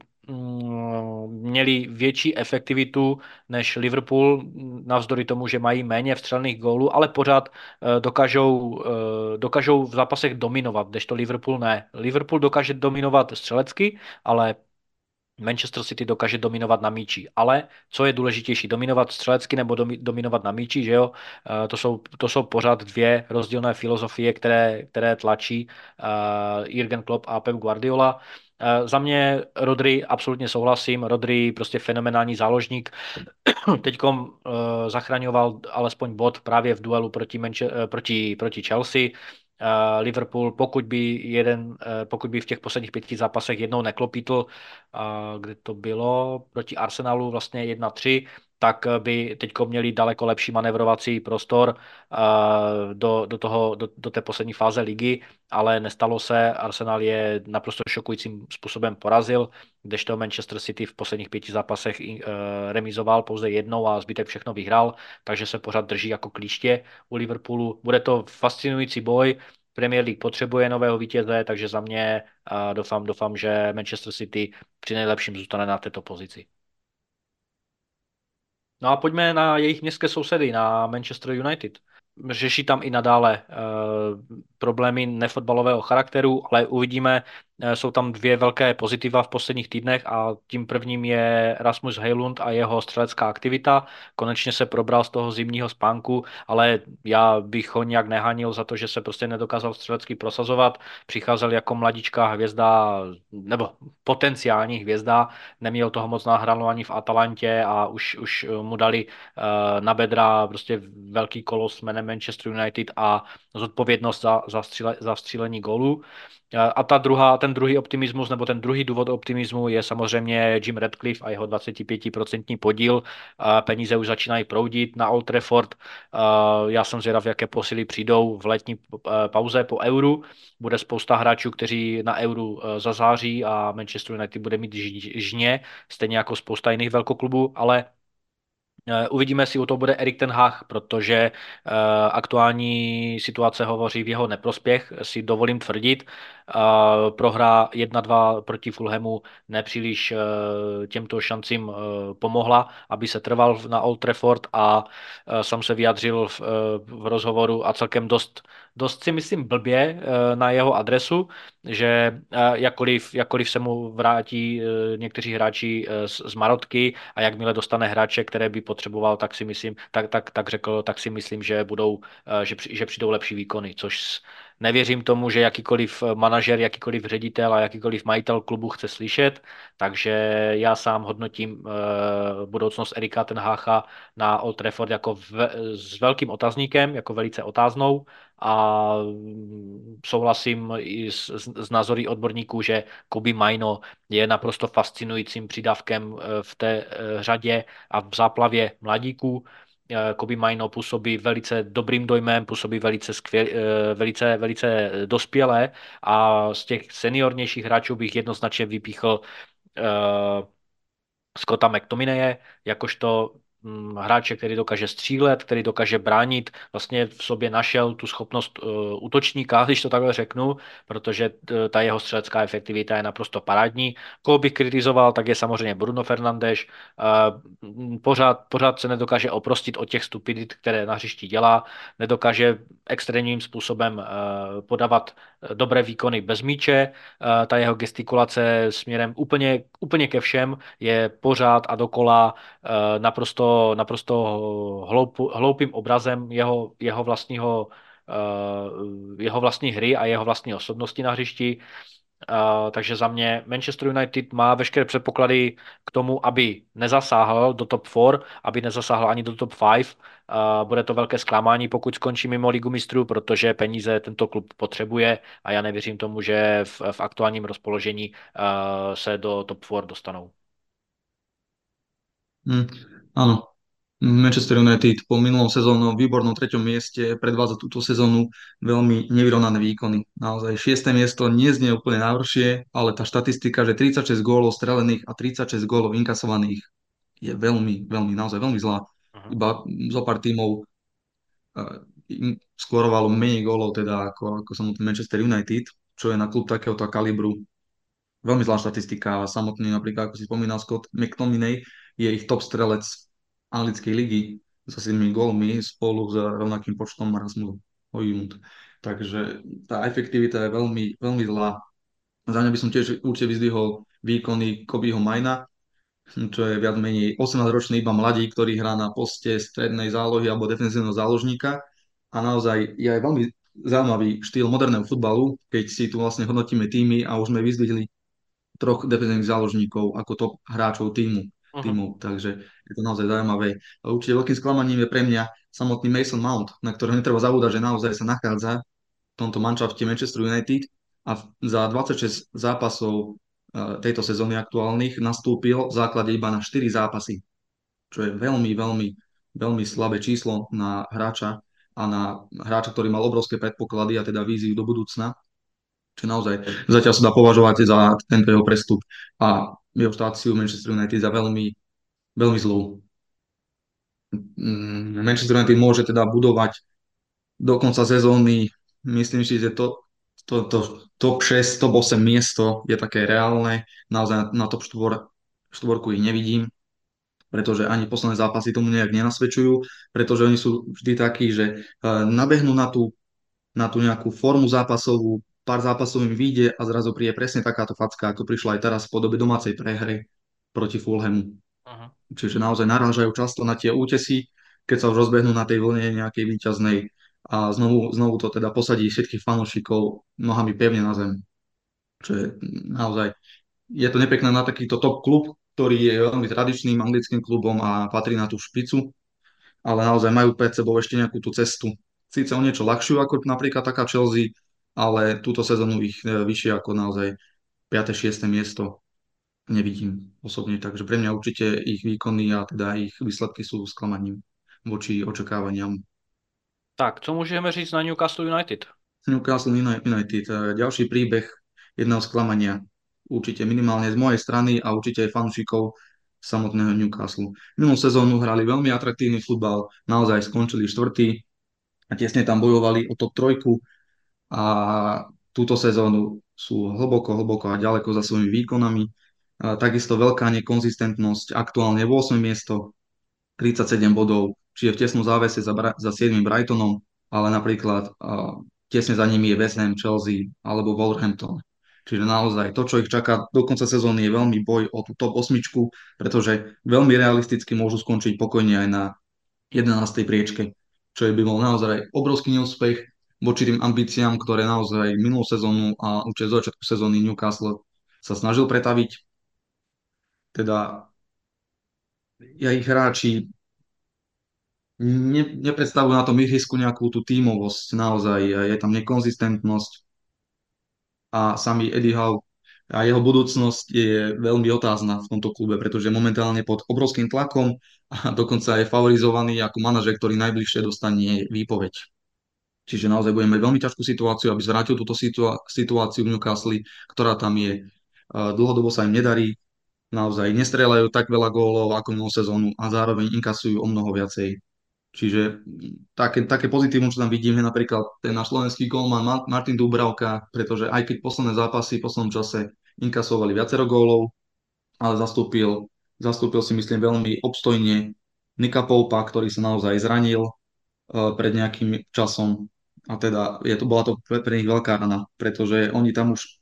S1: měli větší efektivitu než Liverpool, navzdory tomu, že mají méně vstřelných gólů, ale pořád eh, dokážou, eh, dokážou v zápasech dominovat, kdežto Liverpool ne. Liverpool dokáže dominovat střelecky, ale Manchester City dokáže dominovat na míči. Ale co je důležitější, dominovat střelecky nebo dominovat na míči, že jo? Eh, to jsou, to jsou pořád dvě rozdílné filozofie, které, které tlačí Jürgen Klopp a Pep Guardiola. Za mě Rodry absolutně souhlasím. Rodry prostě fenomenální záložník. Teď uh, zachraňoval alespoň bod právě v duelu proti, Manche- uh, proti, proti Chelsea. Uh, Liverpool, pokud by, jeden, uh, pokud by v těch posledních pěti zápasech jednou neklopítl, uh, kde to bylo proti Arsenalu vlastně 1-3, tak by teď měli daleko lepší manevrovací prostor do, do, toho, do, do té poslední fáze ligy, ale nestalo se. Arsenal je naprosto šokujícím způsobem porazil, kdežto Manchester City v posledních pěti zápasech e, remizoval pouze jednou a zbytek všechno vyhrál, takže se pořád drží jako klíště u Liverpoolu. Bude to fascinující boj, Premier League potřebuje nového vítěze, takže za mě doufám, doufám, že Manchester City při nejlepším zůstane na této pozici. No a pojďme na jejich městské sousedy, na Manchester United. Řeší tam i nadále uh, problémy nefotbalového charakteru, ale uvidíme, jsou tam dvě velké pozitiva v posledních týdnech a tím prvním je Rasmus Heilund a jeho střelecká aktivita. Konečně se probral z toho zimního spánku, ale já bych ho nějak nehanil za to, že se prostě nedokázal střelecky prosazovat. Přicházel jako mladičká hvězda, nebo potenciální hvězda, neměl toho moc nahráno ani v Atalantě a už, už mu dali uh, na bedra prostě velký kolos jménem Manchester United a zodpovědnost za, za, stříle, za střílení gólů. A ta druhá, ten druhý optimismus, nebo ten druhý důvod optimismu je samozřejmě Jim Radcliffe a jeho 25% podíl. Peníze už začínají proudit na Old Trafford. Já jsem zvědav, jaké posily přijdou v letní e, pauze po euru. Bude spousta hráčů, kteří na euru e, zazáří a Manchester United bude mít žně, stejně jako spousta jiných velkoklubů, ale uvidíme, jestli u toho bude Erik ten Hag, protože eh, aktuální situace hovoří v jeho neprospěch, si dovolím tvrdit. Prohra 1-2 proti Fulhamu nepříliš eh, těmto šancím pomohla, aby se trval na Old Trafford a sam se vyjadřil v rozhovoru a celkem dost, dost si myslím blbě na jeho adresu, že jakkoliv, jakkoliv se mu vrátí někteří hráči z, z Marotky a jakmile dostane hráče, které by potřeboval, tak si myslím, tak, tak, tak řekl, tak si myslím, že budou, že, že přijdou lepší výkony, což nevěřím tomu, že jakýkoliv manažer, jakýkoliv ředitel a jakýkoliv majitel klubu chce slyšet, takže já sám hodnotím uh, budoucnost Erika Tenhácha na Old Trafford jako v, s velkým otazníkem, jako velice otáznou a souhlasím i s, s, názory odborníků, že Kobe Maino je naprosto fascinujícím přidavkem eh, v té eh, řadě a v záplavě mladíků. Eh, Kobe Maino působí velice dobrým dojmem, působí velice, skvěl, velice, velice dospělé a z těch seniornějších hráčů bych jednoznačně vypíchl uh, Scotta McTominaye, jakožto hráče, který dokáže střílet, který dokáže bránit, vlastně v sobě našel tu schopnost uh, útočníka, když to takhle řeknu, protože ta jeho střelecká efektivita je naprosto parádní. Koho bych kritizoval, tak je samozřejmě Bruno Fernandes. Uh, pořád, pořád se nedokáže oprostit od těch stupidit, které na hřišti dělá, nedokáže extrémním způsobem uh, podávat dobré výkony bez míče. Uh, ta jeho gestikulace směrem úplně, úplně ke všem je pořád a dokola uh, naprosto naprosto, hloup, hloupým obrazem jeho, jeho vlastního uh, jeho vlastní hry a jeho vlastní osobnosti na hřišti. Uh, takže za mě Manchester United má veškeré předpoklady k tomu, aby nezasáhl do top 4, aby nezasáhl ani do top 5. Uh, bude to velké zklamání, pokud skončí mimo ligu mistrů, protože peníze tento klub potřebuje a já nevěřím tomu, že v, v aktuálním rozpoložení se do top 4 dostanou.
S2: Hmm. Áno, Manchester United po minulom sezónu výbornom treťom mieste predvádza túto sezónu veľmi nevyrovnané výkony. Naozaj 6. miesto neznie úplne najhoršie, ale tá štatistika, že 36 gólov strelených a 36 gólov inkasovaných je veľmi, veľmi, naozaj veľmi zlá. Uh-huh. Iba zo pár tímov uh, skorovalo menej gólov teda ako, ako samotný Manchester United, čo je na klub takéhoto kalibru veľmi zlá štatistika. Samotný napríklad, ako si spomínal Scott McTominay, je ich top strelec anglickej ligy so 7 gólmi spolu s rovnakým počtom Rasmus Hojlund. Takže tá efektivita je veľmi, veľmi zlá. Za mňa by som tiež určite vyzdvihol výkony Kobyho Majna, čo je viac menej 18-ročný iba mladí, ktorý hrá na poste strednej zálohy alebo defenzívneho záložníka a naozaj je aj veľmi zaujímavý štýl moderného futbalu, keď si tu vlastne hodnotíme týmy a už sme vyzdvihli troch defenzívnych záložníkov ako top hráčov týmu uh-huh. tímov, takže je to naozaj zaujímavé. A určite veľkým sklamaním je pre mňa samotný Mason Mount, na ktorého netreba zabúdať, že naozaj sa nachádza v tomto manšafte Manchester United a za 26 zápasov e, tejto sezóny aktuálnych nastúpil v základe iba na 4 zápasy, čo je veľmi, veľmi, veľmi slabé číslo na hráča a na hráča, ktorý mal obrovské predpoklady a teda víziu do budúcna. Čiže naozaj zatiaľ sa dá považovať za tento jeho prestup a jeho štáciu Manchester United za veľmi, veľmi zlou. Mm, Manchester United môže teda budovať do konca sezóny, myslím si, že to, to, to top 6, top 8 miesto je také reálne, naozaj na top 4, štvorku ich nevidím, pretože ani posledné zápasy tomu nejak nenasvedčujú, pretože oni sú vždy takí, že eh, nabehnú na tú, na tú nejakú formu zápasovú, pár zápasov im vyjde a zrazu príde presne takáto facka, ako prišla aj teraz v podobe domácej prehry proti Fulhamu. Uh-huh. Čiže naozaj narážajú často na tie útesy, keď sa už rozbehnú na tej vlne nejakej výťaznej a znovu, znovu to teda posadí všetkých fanúšikov nohami pevne na zem. Čo je naozaj, je to nepekné na takýto top klub, ktorý je veľmi tradičným anglickým klubom a patrí na tú špicu, ale naozaj majú pred sebou ešte nejakú tú cestu. Síce o niečo ľahšiu ako napríklad taká Chelsea, ale túto sezónu ich e, vyššie ako naozaj 5. 6. miesto nevidím osobne, takže pre mňa určite ich výkony a teda ich výsledky sú sklamaním voči očakávaniam.
S1: Tak, co můžeme říct na Newcastle United?
S2: Newcastle United, e, ďalší príbeh jedného sklamania. Určite minimálne z mojej strany a určite aj fanúšikov samotného Newcastle. Minulú sezónu hrali veľmi atraktívny futbal, naozaj skončili štvrtý a tesne tam bojovali o top trojku a túto sezónu sú hlboko, hlboko a ďaleko za svojimi výkonami. A takisto veľká nekonzistentnosť, aktuálne 8. miesto, 37 bodov, čiže v tesnú závese za, za 7. Brightonom, ale napríklad uh, tesne za nimi je West Ham, Chelsea alebo Wolverhampton. Čiže naozaj to, čo ich čaká do konca sezóny je veľmi boj o tú top 8, pretože veľmi realisticky môžu skončiť pokojne aj na 11. priečke, čo by bol naozaj obrovský neúspech voči tým ambíciám, ktoré naozaj minulú sezónu a určite začiatku sezóny Newcastle sa snažil pretaviť. Teda ja ich hráči ne, nepredstavujú na tom ihrisku nejakú tú tímovosť, naozaj je tam nekonzistentnosť, a samý Eddie Howe a jeho budúcnosť je veľmi otázna v tomto klube, pretože momentálne pod obrovským tlakom a dokonca je favorizovaný ako manažer, ktorý najbližšie dostane výpoveď. Čiže naozaj budeme mať veľmi ťažkú situáciu, aby zvrátil túto situáciu v Newcastle, ktorá tam je. Dlhodobo sa im nedarí, naozaj nestrelajú tak veľa gólov ako minulú sezónu a zároveň inkasujú o mnoho viacej. Čiže také, také pozitívum, čo tam vidím, je napríklad ten náš slovenský golman Martin Dubravka, pretože aj keď posledné zápasy v poslednom čase inkasovali viacero gólov, ale zastúpil, zastúpil si myslím veľmi obstojne Nika Poupa, ktorý sa naozaj zranil uh, pred nejakým časom a teda je to, bola to pre, pre nich veľká rana, pretože oni tam už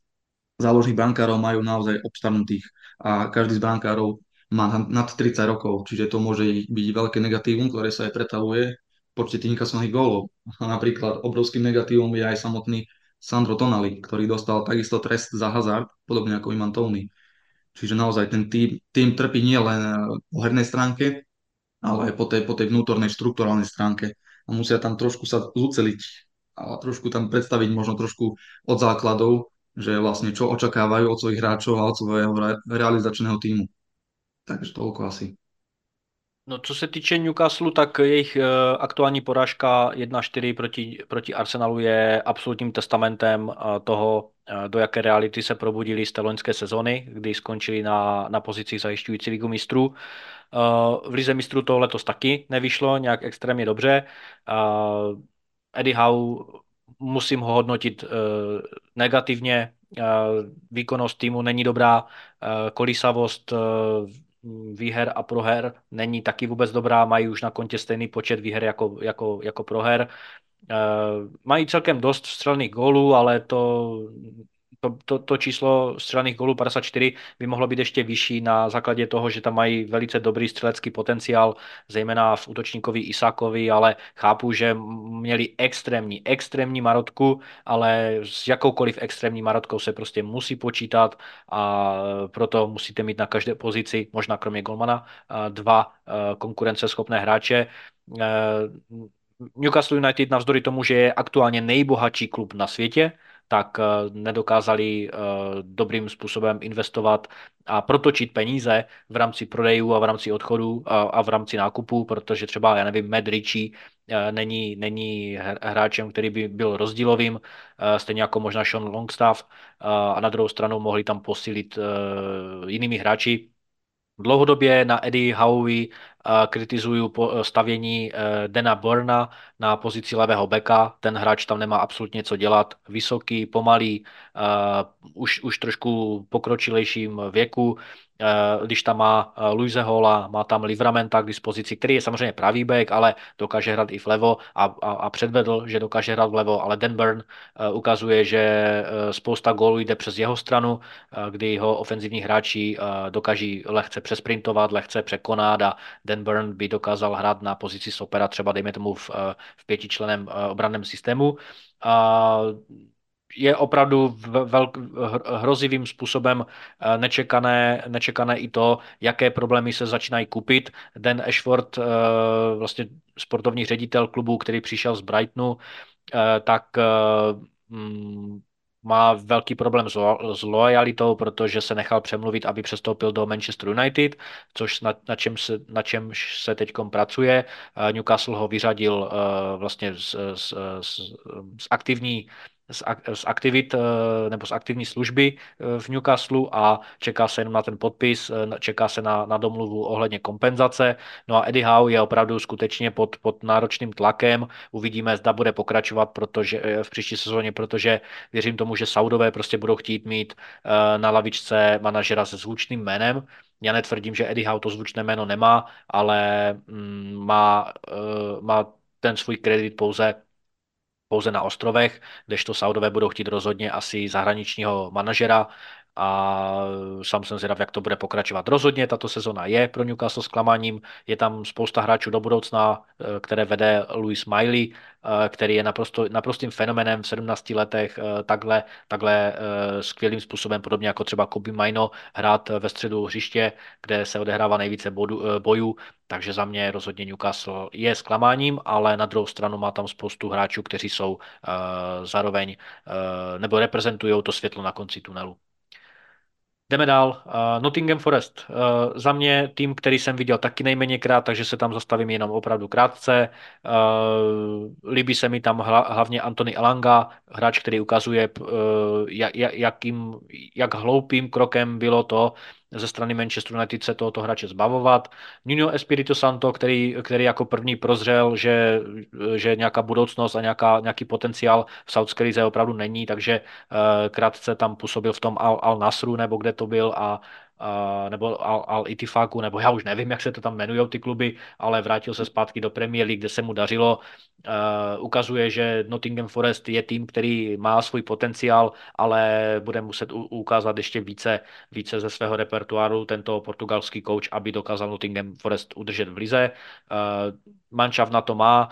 S2: záložných brankárov majú naozaj obstarnutých a každý z brankárov má nad 30 rokov, čiže to môže byť veľké negatívum, ktoré sa aj pretavuje v počte tých inkasovaných gólov. A napríklad obrovským negatívum je aj samotný Sandro Tonali, ktorý dostal takisto trest za hazard, podobne ako Iman Tony. Čiže naozaj ten tým, tým trpí nie len po hernej stránke, ale aj po tej, po tej vnútornej štruktúralnej stránke. A musia tam trošku sa zúceliť a trošku tam predstaviť možno trošku od základov, že vlastne čo očakávajú od svojich hráčov a od svojho realizačného týmu. Takže toľko asi.
S1: No, co se týče Newcastle, tak jejich uh, aktuální porážka 1-4 proti, proti Arsenalu je absolutním testamentem uh, toho, uh, do jaké reality se probudili z té loňské sezony, kdy skončili na, na pozicích zajišťující ligu mistrů. v lize mistrů to letos taky nevyšlo nějak extrémně dobře. Eddie Howe musím ho hodnotit negativně. výkonnost týmu není dobrá, kolísavost výher a proher není taky vůbec dobrá, mají už na kontě stejný počet výher jako, jako, jako proher. Uh, mají celkem dost střelných gólů, ale to to, to, to číslo střelených gólů 54 by mohlo být ještě vyšší na základě toho, že tam mají velice dobrý střelecký potenciál, zejména v útočníkovi Isakovi, ale chápu, že měli extrémní, extrémní marotku, ale s jakoukoliv extrémní marotkou se prostě musí počítat a proto musíte mít na každé pozici, možná kromě golmana, dva konkurenceschopné hráče. Newcastle United navzdory tomu, že je aktuálně nejbohatší klub na světě, tak eh, nedokázali eh, dobrým způsobem investovat a protočit peníze v rámci prodejů a v rámci odchodů a v rámci nákupů, protože třeba, já nevím, Matt Ritchie eh, není, není hráčem, který by byl rozdílovým, stejně jako možná Sean Longstaff a na druhou stranu mohli tam posílit jinými hráči, Dlouhodobě na Eddie Howie kritizuju stavění e, Dana Burna na pozici levého beka. Ten hráč tam nemá absolutně co dělat. Vysoký, pomalý, už, už trošku pokročilejším věku. Eh, když tam má eh, Luise Hola, má tam Livramenta k dispozici, který je samozřejmě pravý back, ale dokáže hrát i vlevo a, a, a předvedl, že dokáže hrát vlevo, ale Dan Burn eh, ukazuje, že spousta gólů jde přes jeho stranu, kdy jeho ofenzivní hráči dokáží lehce přesprintovat, lehce překonat a Dan Burn by dokázal hrát na pozici stopera třeba dejme tomu v, v pětičlenem obranném systému. A je opravdu velk, hrozivým způsobem eh, nečekané, nečekané i to, jaké problémy se začínají kupit. Dan Ashford, eh, vlastně sportovní ředitel klubu, který přišel z Brightonu, eh, tak mm, má velký problém s, lo- s lojalitou, protože se nechal přemluvit, aby přestoupil do Manchester United, což na, na, čem se, na čemž se teď pracuje. Eh, Newcastle ho vyřadil eh, vlastně z, z, z, z aktivní z, z aktivit eh, nebo z aktivní služby eh, v Newcastle a čeká se jenom na ten podpis, eh, čeká se na, na domluvu ohledně kompenzace. No a Eddie Howe je opravdu skutečně pod, pod náročným tlakem. Uvidíme, zda bude pokračovat protože, v příští sezóně, protože věřím tomu, že Saudové prostě budou chtít mít na lavičce manažera se zvučným jménem. Já netvrdím, že Eddie Howe to zvučné jméno nemá, ale mm, má, má ten svůj kredit pouze pouze na ostrovech, kdežto Saudové budou chtít rozhodně asi zahraničního manažera a sám jsem zvědav, jak to bude pokračovat. Rozhodně tato sezona je pro Newcastle zklamáním, je tam spousta hráčů do budoucna, eh, které vede Louis Miley, eh, který je naprosto, naprostým fenomenem v 17 letech eh, takhle, takhle skvělým způsobem, podobně jako třeba Kobe Maino, hrát ve středu hřiště, kde se odehrává nejvíce bodu, bojů, takže za mě rozhodně Newcastle je zklamáním, ale na druhou stranu má tam spoustu hráčů, kteří jsou zároveň nebo reprezentují to světlo na konci tunelu. Jdeme dál. Uh, Nottingham Forest. Uh, za mě tým, který jsem viděl taky nejméněkrát, takže se tam zastavím jenom opravdu krátce. Uh, líbí se mi tam hla, hlavně Anthony Elanga, hráč, který ukazuje, uh, jak, jakým, jak hloupým krokem bylo to, ze strany Manchester United se tohoto hráče zbavovat. Nuno Espirito Santo, který, který jako první prozřel, že, že nějaká budoucnost a nějaká, nějaký potenciál v Saudské lize opravdu není, takže uh, krátce tam působil v tom Al, Al Nasru, nebo kde to byl a Nebo Al, Al Itifaku, nebo já už nevím, jak se to tam jmenují ty kluby, ale vrátil se zpátky do Premier League, kde se mu dařilo. Ukazuje, že Nottingham Forest je tým, který má svůj potenciál, ale bude muset ukázat ještě více, více ze svého repertoáru tento portugalský coach, aby dokázal Nottingham Forest udržet v lize. Manšaft na to má,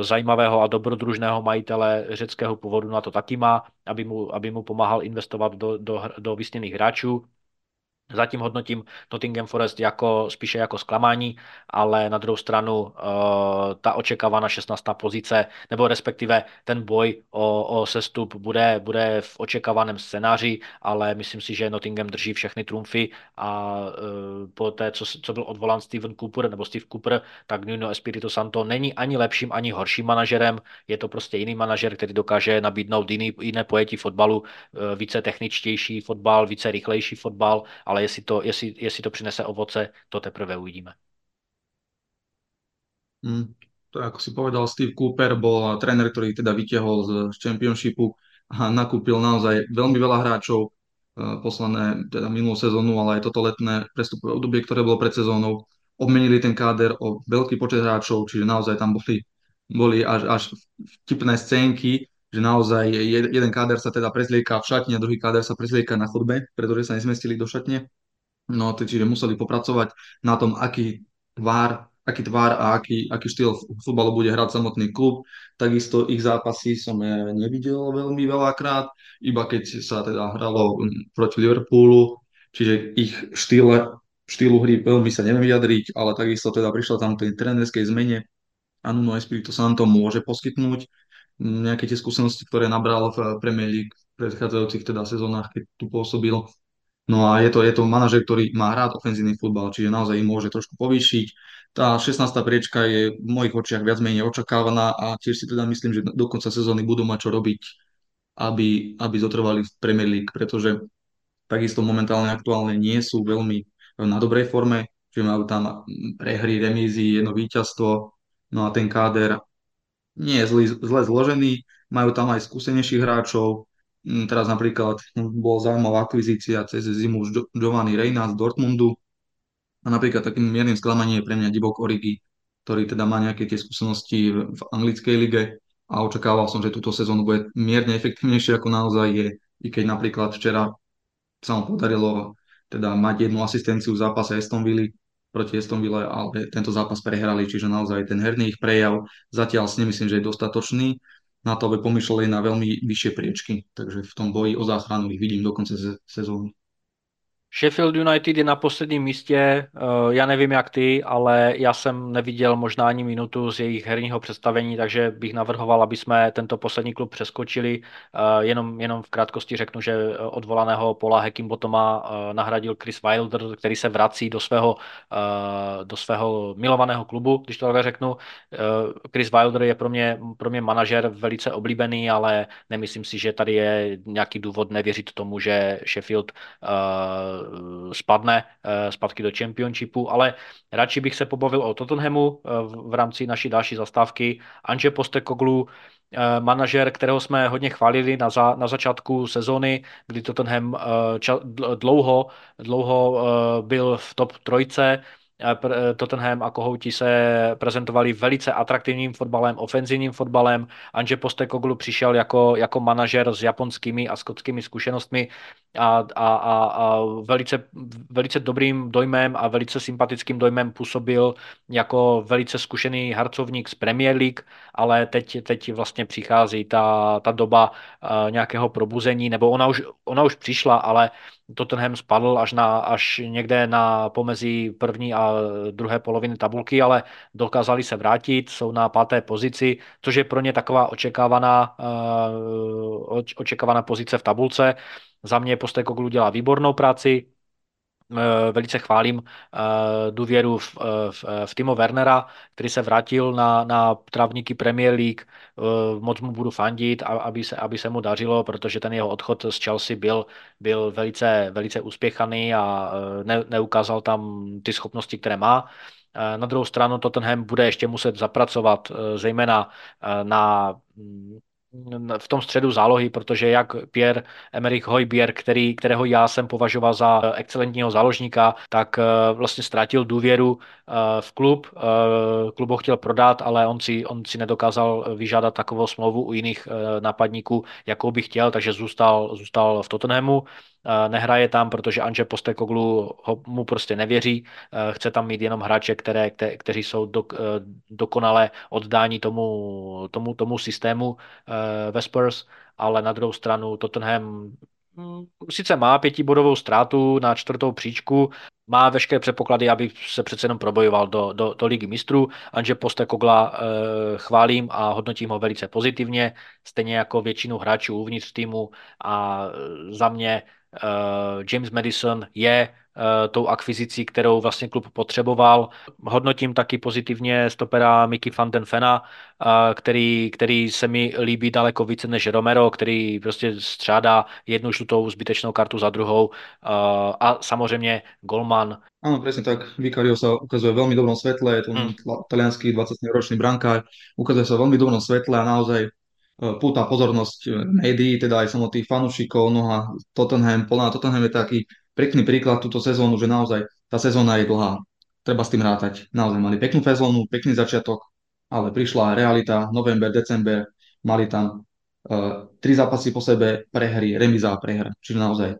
S1: zajímavého a dobrodružného majitele řeckého původu na to taky má, aby mu, aby mu pomáhal investovat do, do, do vysněných hráčů. Zatím hodnotím Nottingham Forest jako, spíše jako zklamání, ale na druhou stranu uh, ta očekávaná 16. pozice, nebo respektive ten boj o, o sestup bude, bude v očekávaném scénáři, ale myslím si, že Nottingham drží všechny trumfy a uh, po té, co, co byl odvolán Steven Cooper nebo Steve Cooper, tak Nuno Espirito Santo není ani lepším, ani horším manažerem, je to prostě jiný manažer, který dokáže nabídnout jiný, jiné pojetí fotbalu, uh, více techničtější fotbal, více rychlejší fotbal, ale ale jestli to, jestli, jestli to přinese ovoce, to teprve uvidíme.
S2: Mm, to ako si povedal, Steve Cooper bol tréner, ktorý teda vytiahol z Championshipu a nakúpil naozaj veľmi veľa hráčov e, posledné, teda minulú sezónu, ale aj toto letné prestupové obdobie, ktoré bolo pred sezónou. Obmenili ten káder o veľký počet hráčov, čiže naozaj tam boli, boli až, až vtipné scénky, že naozaj jeden káder sa teda prezlieka v šatni a druhý káder sa prezlieka na chodbe, pretože sa nezmestili do šatne. No, čiže museli popracovať na tom, aký tvár, aký tvár a aký, aký štýl futbalu bude hrať samotný klub. Takisto ich zápasy som nevidel veľmi veľakrát, iba keď sa teda hralo proti Liverpoolu, čiže ich štýle, štýlu hry veľmi sa neviem vyjadriť, ale takisto teda prišla tam tej trénerskej zmene a Nuno Espirito Santo môže poskytnúť nejaké tie skúsenosti, ktoré nabral v Premier League v predchádzajúcich teda sezónach, keď tu pôsobil. No a je to, je to manažer, ktorý má rád ofenzívny futbal, čiže naozaj im môže trošku povýšiť. Tá 16. priečka je v mojich očiach viac menej očakávaná a tiež si teda myslím, že do konca sezóny budú mať čo robiť, aby, aby zotrvali v Premier League, pretože takisto momentálne aktuálne nie sú veľmi na dobrej forme, že majú tam prehry, remízy, jedno víťazstvo, no a ten káder nie je zle, zle zložený, majú tam aj skúsenejších hráčov, mm, teraz napríklad bol zaujímavá akvizícia cez zimu Giovanni Reina z Dortmundu. A napríklad takým miernym sklamaním je pre mňa Divok Origi, ktorý teda má nejaké tie skúsenosti v anglickej lige. A očakával som, že túto sezónu bude mierne efektívnejšie ako naozaj je, i keď napríklad včera sa mu podarilo teda mať jednu asistenciu v zápase Aston Villa, proti Aston Ville, ale tento zápas prehrali, čiže naozaj ten herný ich prejav zatiaľ si nemyslím, že je dostatočný na to, aby pomýšľali na veľmi vyššie priečky. Takže v tom boji o záchranu ich vidím do konca sezóny.
S1: Sheffield United je na posledním místě, eh, já nevím jak ty, ale já jsem neviděl možná ani minutu z jejich herního představení, takže bych navrhoval, aby jsme tento poslední klub přeskočili. Eh, jenom, jenom v krátkosti řeknu, že odvolaného Paula Hackingbotoma eh, nahradil Chris Wilder, který se vrací do svého, do svého milovaného klubu, když to takhle řeknu. Chris Wilder je pro mě, pro mě manažer velice oblíbený, ale nemyslím si, že tady je nějaký důvod nevěřit tomu, že Sheffield Eh, spadne eh, zpátky do Championshipu, ale radši bych se pobavil o Tottenhamu eh, v rámci naší další zastávky. Anže Postekoglu, manažer, kterého jsme hodně chválili na, za, na začátku sezóny, kdy Tottenham ča, dlouho, dlouho byl v top trojce, Tottenham a Kohouti se prezentovali velice atraktivním fotbalem, ofenzivním fotbalem. Anže Postekoglu přišel jako, jako manažer s japonskými a skotskými zkušenostmi a, a, a, a velice, velice dobrým dojmem a velice sympatickým dojmem působil jako velice zkušený harcovník z Premier League, ale teď, teď vlastně přichází ta, ta doba uh, nějakého probuzení, nebo ona už, ona už přišla, ale Tottenham spadl až, na, až někde na pomezí první a druhé poloviny tabulky, ale dokázali se vrátit, jsou na páté pozici, což je pro ně taková očekávaná, uh, očekávaná pozice v tabulce. Za mě Postekoglu dělá výbornou práci, eh, velice chválím eh, důvěru v, eh, v, v Timo Wernera, který se vrátil na, na trávníky Premier League. Moc mu budu fandit, aby se, aby se mu dařilo, protože ten jeho odchod z Chelsea byl, byl velice, velice úspěchaný a ne, neukázal tam ty schopnosti, které má. Na druhou stranu Tottenham bude ještě muset zapracovat zejména na mm, v tom středu zálohy, protože jak Pierre Emerick Hojbier, který, kterého já jsem považoval za excelentního záložníka, tak eh, vlastně ztratil důvěru eh, v klub. Eh, klub ho chtěl prodat, ale on si, on si nedokázal vyžádat takovou smlouvu u jiných nápadníků, jakou by chtěl, takže zůstal, zůstal v Tottenhamu nehraje tam, protože Anže Postekoglu ho, mu prostě nevěří, chce tam mít jenom hráče, které, kte, kteří jsou do, dokonale oddání tomu, tomu, tomu systému ve Spurs, ale na druhou stranu Tottenham hm, sice má pětibodovou ztrátu na čtvrtou příčku, má veškeré předpoklady, aby se přece jenom probojoval do, do, do ligy mistrů. Anže Postekogla e, chválím a hodnotím ho velice pozitivně, stejně jako většinu hráčů uvnitř týmu a za mě Eh, James Madison je eh, tou akvizicí, kterou vlastně klub potřeboval. Hodnotím taky pozitivně stopera Mickey van den Fena, eh, který, který se mi líbí daleko více než Romero, který prostě střádá jednu žlutou zbytečnou kartu za druhou a samozřejmě Golman.
S2: Áno, presne tak. Vicario sa ukazuje veľmi dobrom svetle, je to hmm. talianský 20-ročný brankár, ukazuje sa veľmi dobrom svetle a naozaj púta pozornosť e, médií, teda aj samotných fanúšikov, no a Tottenham, plná Tottenham je taký pekný príklad túto sezónu, že naozaj tá sezóna je dlhá. Treba s tým rátať. Naozaj mali peknú sezónu, pekný začiatok, ale prišla realita, november, december, mali tam uh, tri zápasy po sebe prehry, remiza a prehra. Čiže naozaj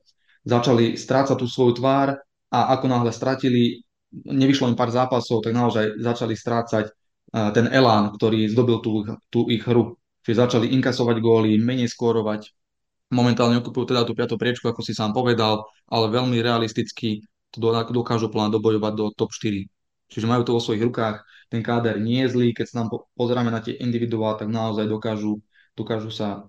S2: začali strácať tú svoju tvár a ako náhle stratili, nevyšlo im pár zápasov, tak naozaj začali strácať uh, ten elán, ktorý zdobil tú, tú ich hru Čiže začali inkasovať góly, menej skórovať. Momentálne okupujú teda tú piatú priečku, ako si sám povedal, ale veľmi realisticky to dokážu plán dobojovať do top 4. Čiže majú to vo svojich rukách. Ten káder nie je zlý, keď sa nám pozeráme na tie individuál, tak naozaj dokážu, dokážu sa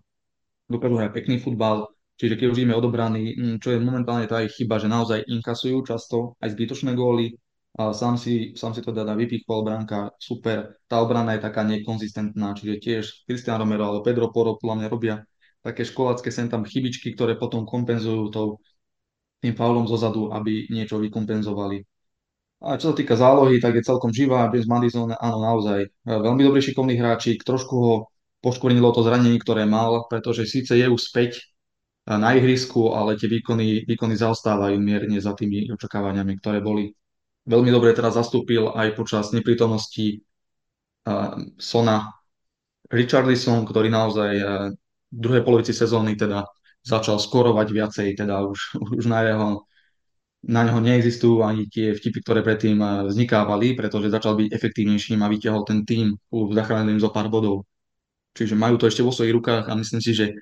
S2: dokážu hrať pekný futbal. Čiže keď už ideme odobraní, mm, čo je momentálne tá ich chyba, že naozaj inkasujú často aj zbytočné góly, sám si, sám si to teda vypichol, bránka, super. Tá obrana je taká nekonzistentná, čiže tiež Cristian Romero alebo Pedro Poro podľa mňa robia také školácké sem tam chybičky, ktoré potom kompenzujú tou, tým faulom zozadu, aby niečo vykompenzovali. A čo sa týka zálohy, tak je celkom živá. James Madison, áno, naozaj veľmi dobrý šikovný hráčik. Trošku ho poškvrnilo to zranenie, ktoré mal, pretože síce je už späť na ihrisku, ale tie výkony, výkony zaostávajú mierne za tými očakávaniami, ktoré boli veľmi dobre teraz zastúpil aj počas neprítomnosti uh, Sona Richardson, ktorý naozaj uh, v druhej polovici sezóny teda začal skorovať viacej, teda už, už na jeho na neho neexistujú ani tie vtipy, ktoré predtým vznikávali, pretože začal byť efektívnejším a vytiahol ten tým, zachránil im zo pár bodov. Čiže majú to ešte vo svojich rukách a myslím si, že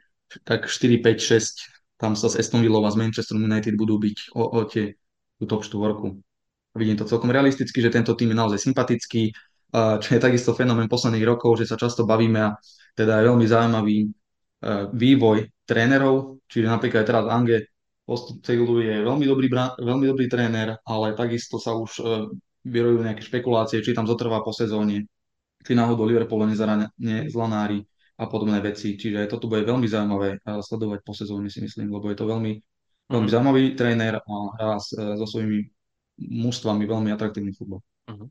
S2: tak 4, 5, tam sa s Aston a z Manchester United budú byť o, o tie tú top štvorku. Vidím to celkom realisticky, že tento tým je naozaj sympatický, čo je takisto fenomén posledných rokov, že sa často bavíme a teda je veľmi zaujímavý e, vývoj trénerov, čiže napríklad teraz Ange Postecoglou je veľmi dobrý, veľmi dobrý tréner, ale takisto sa už e, vyrojujú nejaké špekulácie, či tam zotrvá po sezóne, či náhodou Liverpool nezarane zlanári a podobné veci. Čiže toto bude veľmi zaujímavé e, sledovať po sezóne, si myslím, lebo je to veľmi, veľmi mm. zaujímavý tréner a hrá so svojimi mužstvami velmi atraktivní fotbal. Uh-huh.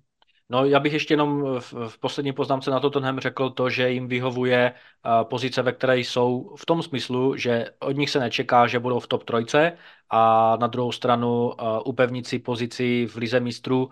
S1: No, já bych ještě jenom v, v poslední poznámce na Tottenham řekl to, že jim vyhovuje pozice, ve které jsou v tom smyslu, že od nich se nečeká, že budou v top trojce a na druhou stranu upevnit si pozici v Lize mistrů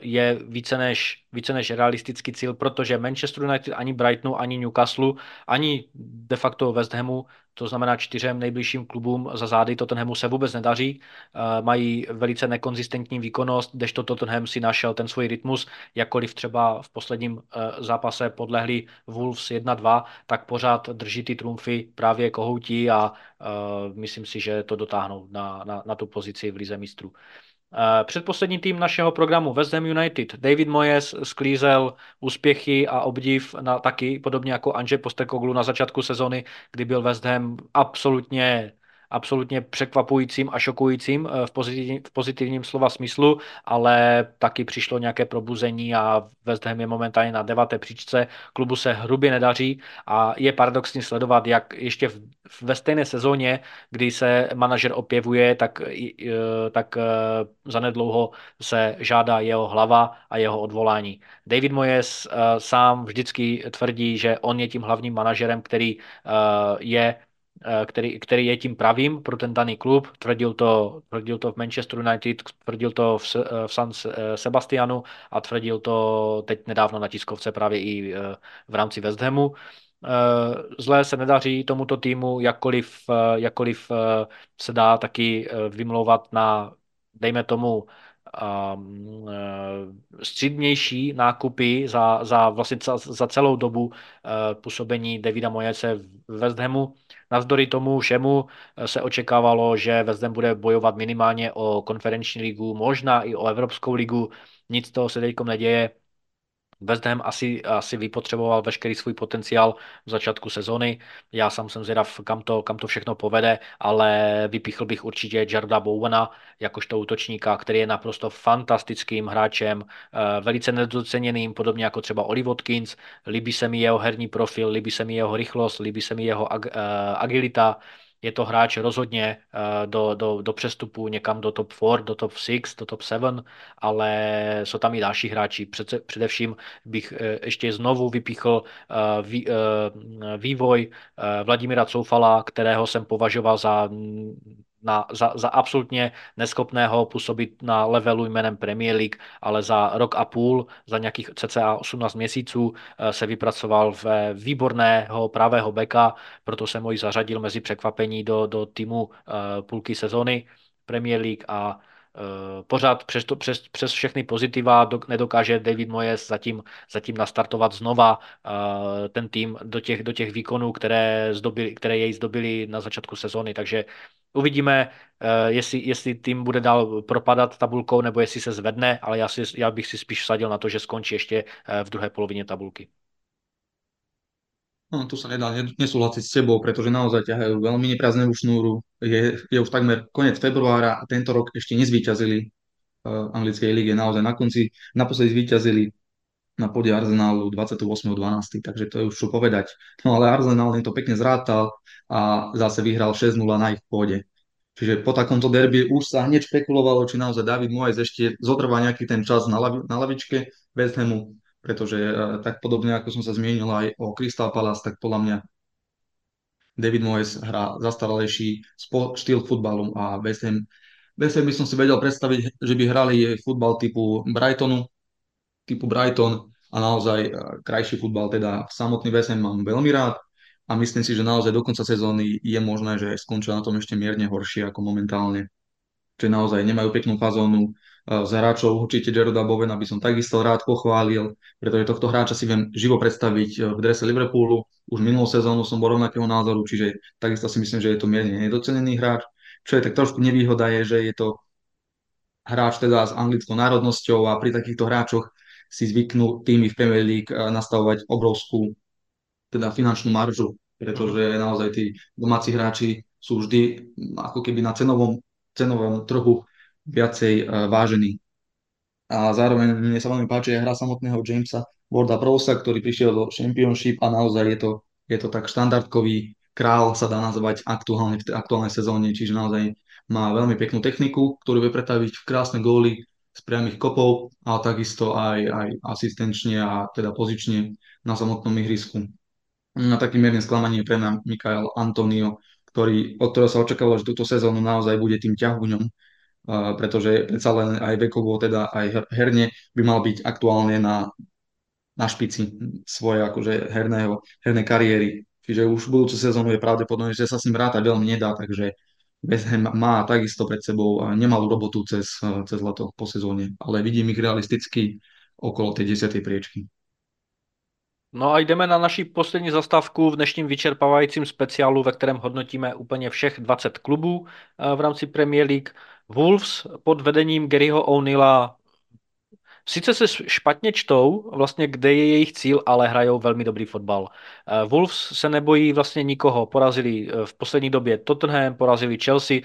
S1: je více než, více než realistický cíl, protože Manchester United ani Brightonu, ani Newcastle, ani de facto West Hamu to znamená čtyřem nejbližším klubům za zády Tottenhamu se vůbec nedaří, eh, mají velice nekonzistentní výkonnost, kdežto Tottenham si našel ten svůj rytmus, jakkoliv třeba v posledním eh, zápase podlehli Wolves 1-2, tak pořád drží ty trumfy právě kohoutí a eh, myslím si, že to dotáhnou na, na, na tu pozici v Lize mistrů. Eh, předposlední tým našeho programu West Ham United. David Moyes sklízel úspěchy a obdiv na taky, podobně jako Anže Postekoglu na začátku sezony, kdy byl West Ham absolutně absolutně překvapujícím a šokujícím eh, v, pozitivním, v pozitivním slova smyslu, ale taky přišlo nějaké probuzení a West Ham je momentálně na deváté příčce, klubu se hrubě nedaří a je paradoxní sledovat, jak ještě v, ve stejné sezóně, kdy se manažer opěvuje, tak, eh, tak eh, zanedlouho se žádá jeho hlava a jeho odvolání. David Moyes sám vždycky tvrdí, že on je tím hlavním manažerem, který je který, který je tím pravým pro ten daný klub. Tvrdil to, tvrdil to v Manchester United, tvrdil to v, eh, v San eh, Sebastianu a tvrdil to teď nedávno na tiskovce právě i v rámci West Hamu. Zlé se nedaří tomuto týmu, jakkoliv, jakkoliv se dá taky vymlouvat na, dejme tomu, střídnější nákupy za, za, vlastně za, za celou dobu uh, působení Davida Mojece v West Hamu. Navzdory tomu všemu eh, se očekávalo, že West Ham bude bojovat minimálně o konferenční ligu, možná i o Evropskou ligu. Nic toho se teď neděje. West Ham asi, asi vypotřeboval veškerý svůj potenciál v začátku sezony. Já sám jsem zvědav, kam to, kam to všechno povede, ale vypíchl bych určitě Jarda Bowena jakožto útočníka, který je naprosto fantastickým hráčem, eh, velice nedoceněným, podobně jako třeba Oli Watkins. Líbí se mi jeho herní profil, líbí se mi jeho rychlost, líbí se mi jeho ag, uh, agilita je to hráč rozhodně eh, do, do, do přestupu někam do top 4, do top 6, do top 7, ale jsou tam i další hráči. Přece, především bych eh, ještě znovu vypíchl eh, vývoj Vladimíra Coufala, kterého jsem považoval za na, za, za absolutně neschopného působit na levelu jménem Premier League, ale za rok a půl, za nějakých cca 18 měsíců eh, se vypracoval v výborného pravého beka, proto jsem ho i zařadil mezi překvapení do, do týmu eh, půlky sezony Premier League a pořád přes, to, přes, přes všechny pozitiva do, nedokáže David Moyes zatím, zatím nastartovat znova uh, ten tým do těch, do těch výkonů, které, zdobili, které jej zdobili na začátku sezóny. Takže uvidíme, uh, jestli, jestli tým bude dál propadat tabulkou, nebo jestli se zvedne, ale já, si, já bych si spíš vsadil na to, že skončí ještě v druhé polovině tabulky.
S2: No, tu sa nedá nesúhlasiť s tebou, pretože naozaj ťahajú veľmi nepraznevú šnúru. Je, je už takmer koniec februára a tento rok ešte nezvíťazili v anglickej lige. Naozaj na konci, naposledy zvíťazili na pôde Arsenalu 28.12., takže to je už čo povedať. No ale Arsenal to pekne zrátal a zase vyhral 6-0 na ich pôde. Čiže po takomto derby už sa hneď špekulovalo, či naozaj David Moyes ešte zotrvá nejaký ten čas na, lavi, na lavičke West Hamu pretože e, tak podobne ako som sa zmienil aj o Crystal Palace, tak podľa mňa David Moyes hrá zastaralejší štýl futbalu a West Ham, West Ham by som si vedel predstaviť, že by hrali futbal typu Brightonu, typu Brighton a naozaj e, krajší futbal, teda samotný West Ham mám veľmi rád a myslím si, že naozaj do konca sezóny je možné, že skončia na tom ešte mierne horšie ako momentálne. že naozaj nemajú peknú fazónu. Z hráčov určite Jaroda Bovena by som takisto rád pochválil, pretože tohto hráča si viem živo predstaviť v drese Liverpoolu. Už minulú sezónu som bol rovnakého názoru, čiže takisto si myslím, že je to mierne nedocenený hráč. Čo je tak trošku nevýhoda je, že je to hráč teda s anglickou národnosťou a pri takýchto hráčoch si zvyknú týmy v Premier League nastavovať obrovskú teda finančnú maržu, pretože naozaj tí domáci hráči sú vždy ako keby na cenovom, cenovom trhu viacej uh, vážení. A zároveň mne sa veľmi páči aj hra samotného Jamesa Warda Prowsa, ktorý prišiel do Championship a naozaj je to, je to tak štandardkový král sa dá nazvať aktuálne v aktuálnej sezóne, čiže naozaj má veľmi peknú techniku, ktorú vie pretaviť v krásne góly z priamých kopov, ale takisto aj, aj asistenčne a teda pozične na samotnom ihrisku. Na takým miernym sklamaním pre mňa Mikael Antonio, ktorý, od ktorého sa očakávalo, že túto sezónu naozaj bude tým ťahuňom, pretože predsa len aj vekovo, teda aj herne by mal byť aktuálne na, na špici svojej akože herného, hernej kariéry. Čiže už v budúcu sezónu je pravdepodobné, že sa s ním rátať veľmi nedá, takže West má takisto pred sebou nemalú robotu cez, cez leto po sezóne, ale vidím ich realisticky okolo tej 10. priečky.
S1: No a jdeme na naši poslední zastávku v dnešním vyčerpávajícím speciálu, ve kterém hodnotíme úplně všech 20 klubů eh, v rámci Premier League. Wolves pod vedením Garyho O'Neilla Sice se špatně čtou, vlastně kde je jejich cíl, ale hrajou velmi dobrý fotbal. Eh, Wolves se nebojí vlastně nikoho. Porazili eh, v poslední době Tottenham, porazili Chelsea,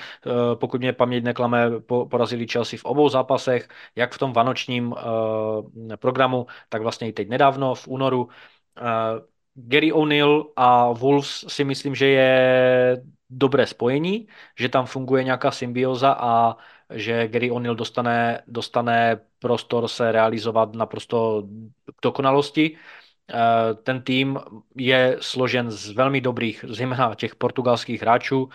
S1: pokud mě paměť neklame, porazili Chelsea v obou zápasech, jak v tom vanočním programu, tak vlastně i teď nedávno v únoru. Gary O'Neill a Wolves si myslím, že je dobré spojení, že tam funguje nějaká symbioza a že Gary O'Neill dostane, dostane prostor se realizovat naprosto k dokonalosti. Uh, ten tým je složen z velmi dobrých, zejména těch portugalských hráčů. Uh,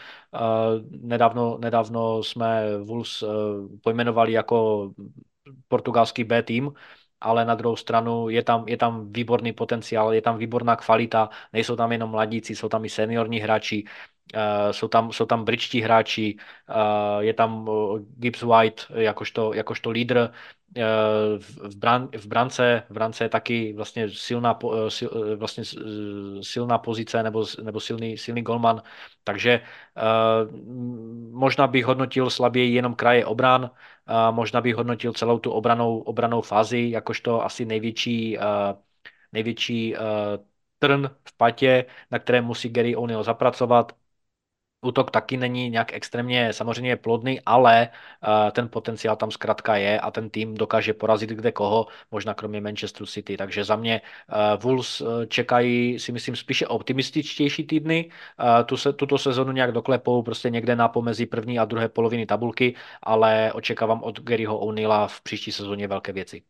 S1: nedávno, nedávno jsme Wolves pojmenovali jako portugalský B tým, ale na druhou stranu je tam, je tam výborný potenciál, je tam výborná kvalita, nejsou tam jenom mladíci, jsou tam i seniorní hráči, uh, jsou, tam, jsou tam britští hráči, uh, je tam uh, Gibbs White jakožto, jakožto lídr, v, bran, v, brance, v brance je taky vlastně silná, sil, vlastně silná pozice nebo, nebo silný, silný golman, takže možná bych hodnotil slaběji jenom kraje obran, možná bych hodnotil celou tu obranou, obranou fázi, jakožto asi největší, největší trn v patě, na kterém musí Gary O'Neill zapracovat. Útok taky není nějak extrémně samozřejmě plodný, ale uh, ten potenciál tam zkrátka je a ten tým dokáže porazit kde koho, možná kromě Manchester City. Takže za mě uh, Wolves uh, čekají, si myslím, spíše optimističtější týdny. Uh, tu se, tuto sezonu nějak doklepou prostě někde na pomezí první a druhé poloviny tabulky, ale očekávám od Garyho O'Neilla v příští sezóně velké věci.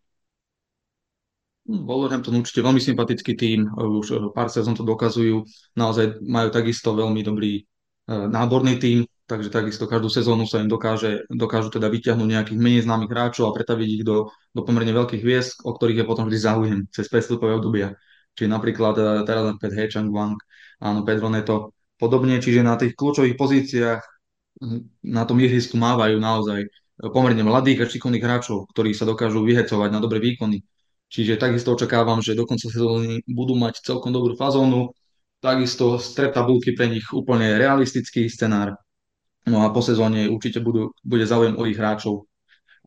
S2: Wolverhampton určite veľmi sympatický tým, už pár sezón to dokazujú, naozaj majú takisto veľmi dobrý náborný tým, takže takisto každú sezónu sa im dokáže, dokážu teda vyťahnuť nejakých menej známych hráčov a pretaviť ich do, do pomerne veľkých hviezd, o ktorých je potom vždy záujem cez prestupové obdobia. Čiže napríklad uh, teraz Pet Hei Chang Wang, áno, Pedro Neto, podobne, čiže na tých kľúčových pozíciách na tom ihrisku mávajú naozaj pomerne mladých a šikovných hráčov, ktorí sa dokážu vyhecovať na dobré výkony. Čiže takisto očakávam, že do konca sezóny budú mať celkom dobrú fazónu, Takisto stred tabulky pre nich úplne realistický scenár. No a po sezóne určite budú, bude záujem o ich hráčov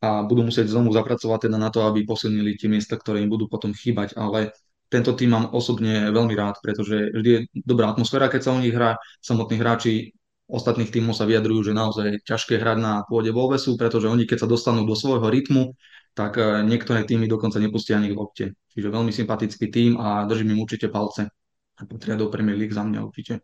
S2: a budú musieť znovu zapracovať teda na to, aby posilnili tie miesta, ktoré im budú potom chýbať. Ale tento tým mám osobne veľmi rád, pretože vždy je dobrá atmosféra, keď sa o nich hrá. Samotní hráči ostatných tímov sa vyjadrujú, že naozaj ťažké hrať na pôde Volvesu, pretože oni keď sa dostanú do svojho rytmu, tak eh, niektoré týmy dokonca nepustia ani k lopte. Čiže veľmi sympatický tým a držím im určite palce patria do Premier League za mňa určite.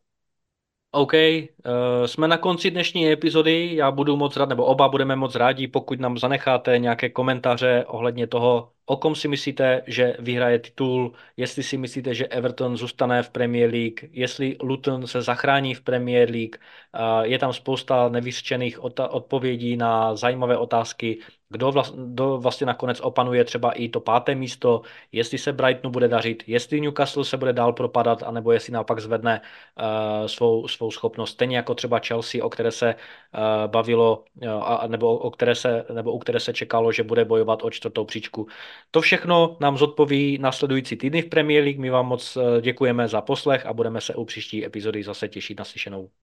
S1: OK, uh, jsme na konci dnešní epizody. Já budu moc rád, nebo oba budeme moc rádi, pokud nám zanecháte nějaké komentáře ohledně toho, o kom si myslíte, že vyhraje titul, jestli si myslíte, že Everton zůstane v Premier League, jestli Luton se zachrání v Premier League. Je tam spousta nevyřčených odpovědí na zajímavé otázky, kdo, vlast, kdo vlastně nakonec opanuje třeba i to páté místo, jestli se Brightonu bude dařit, jestli Newcastle se bude dál propadat, anebo jestli naopak zvedne uh, svou, svou schopnost. Stejně jako třeba Chelsea, o které se uh, bavilo, uh, nebo, o které se, nebo u které se čekalo, že bude bojovat o čtvrtou příčku. To všechno nám zodpoví nasledující týdny v Premier League. My vám moc děkujeme za poslech a budeme se u příští epizody zase těšit na slyšenou.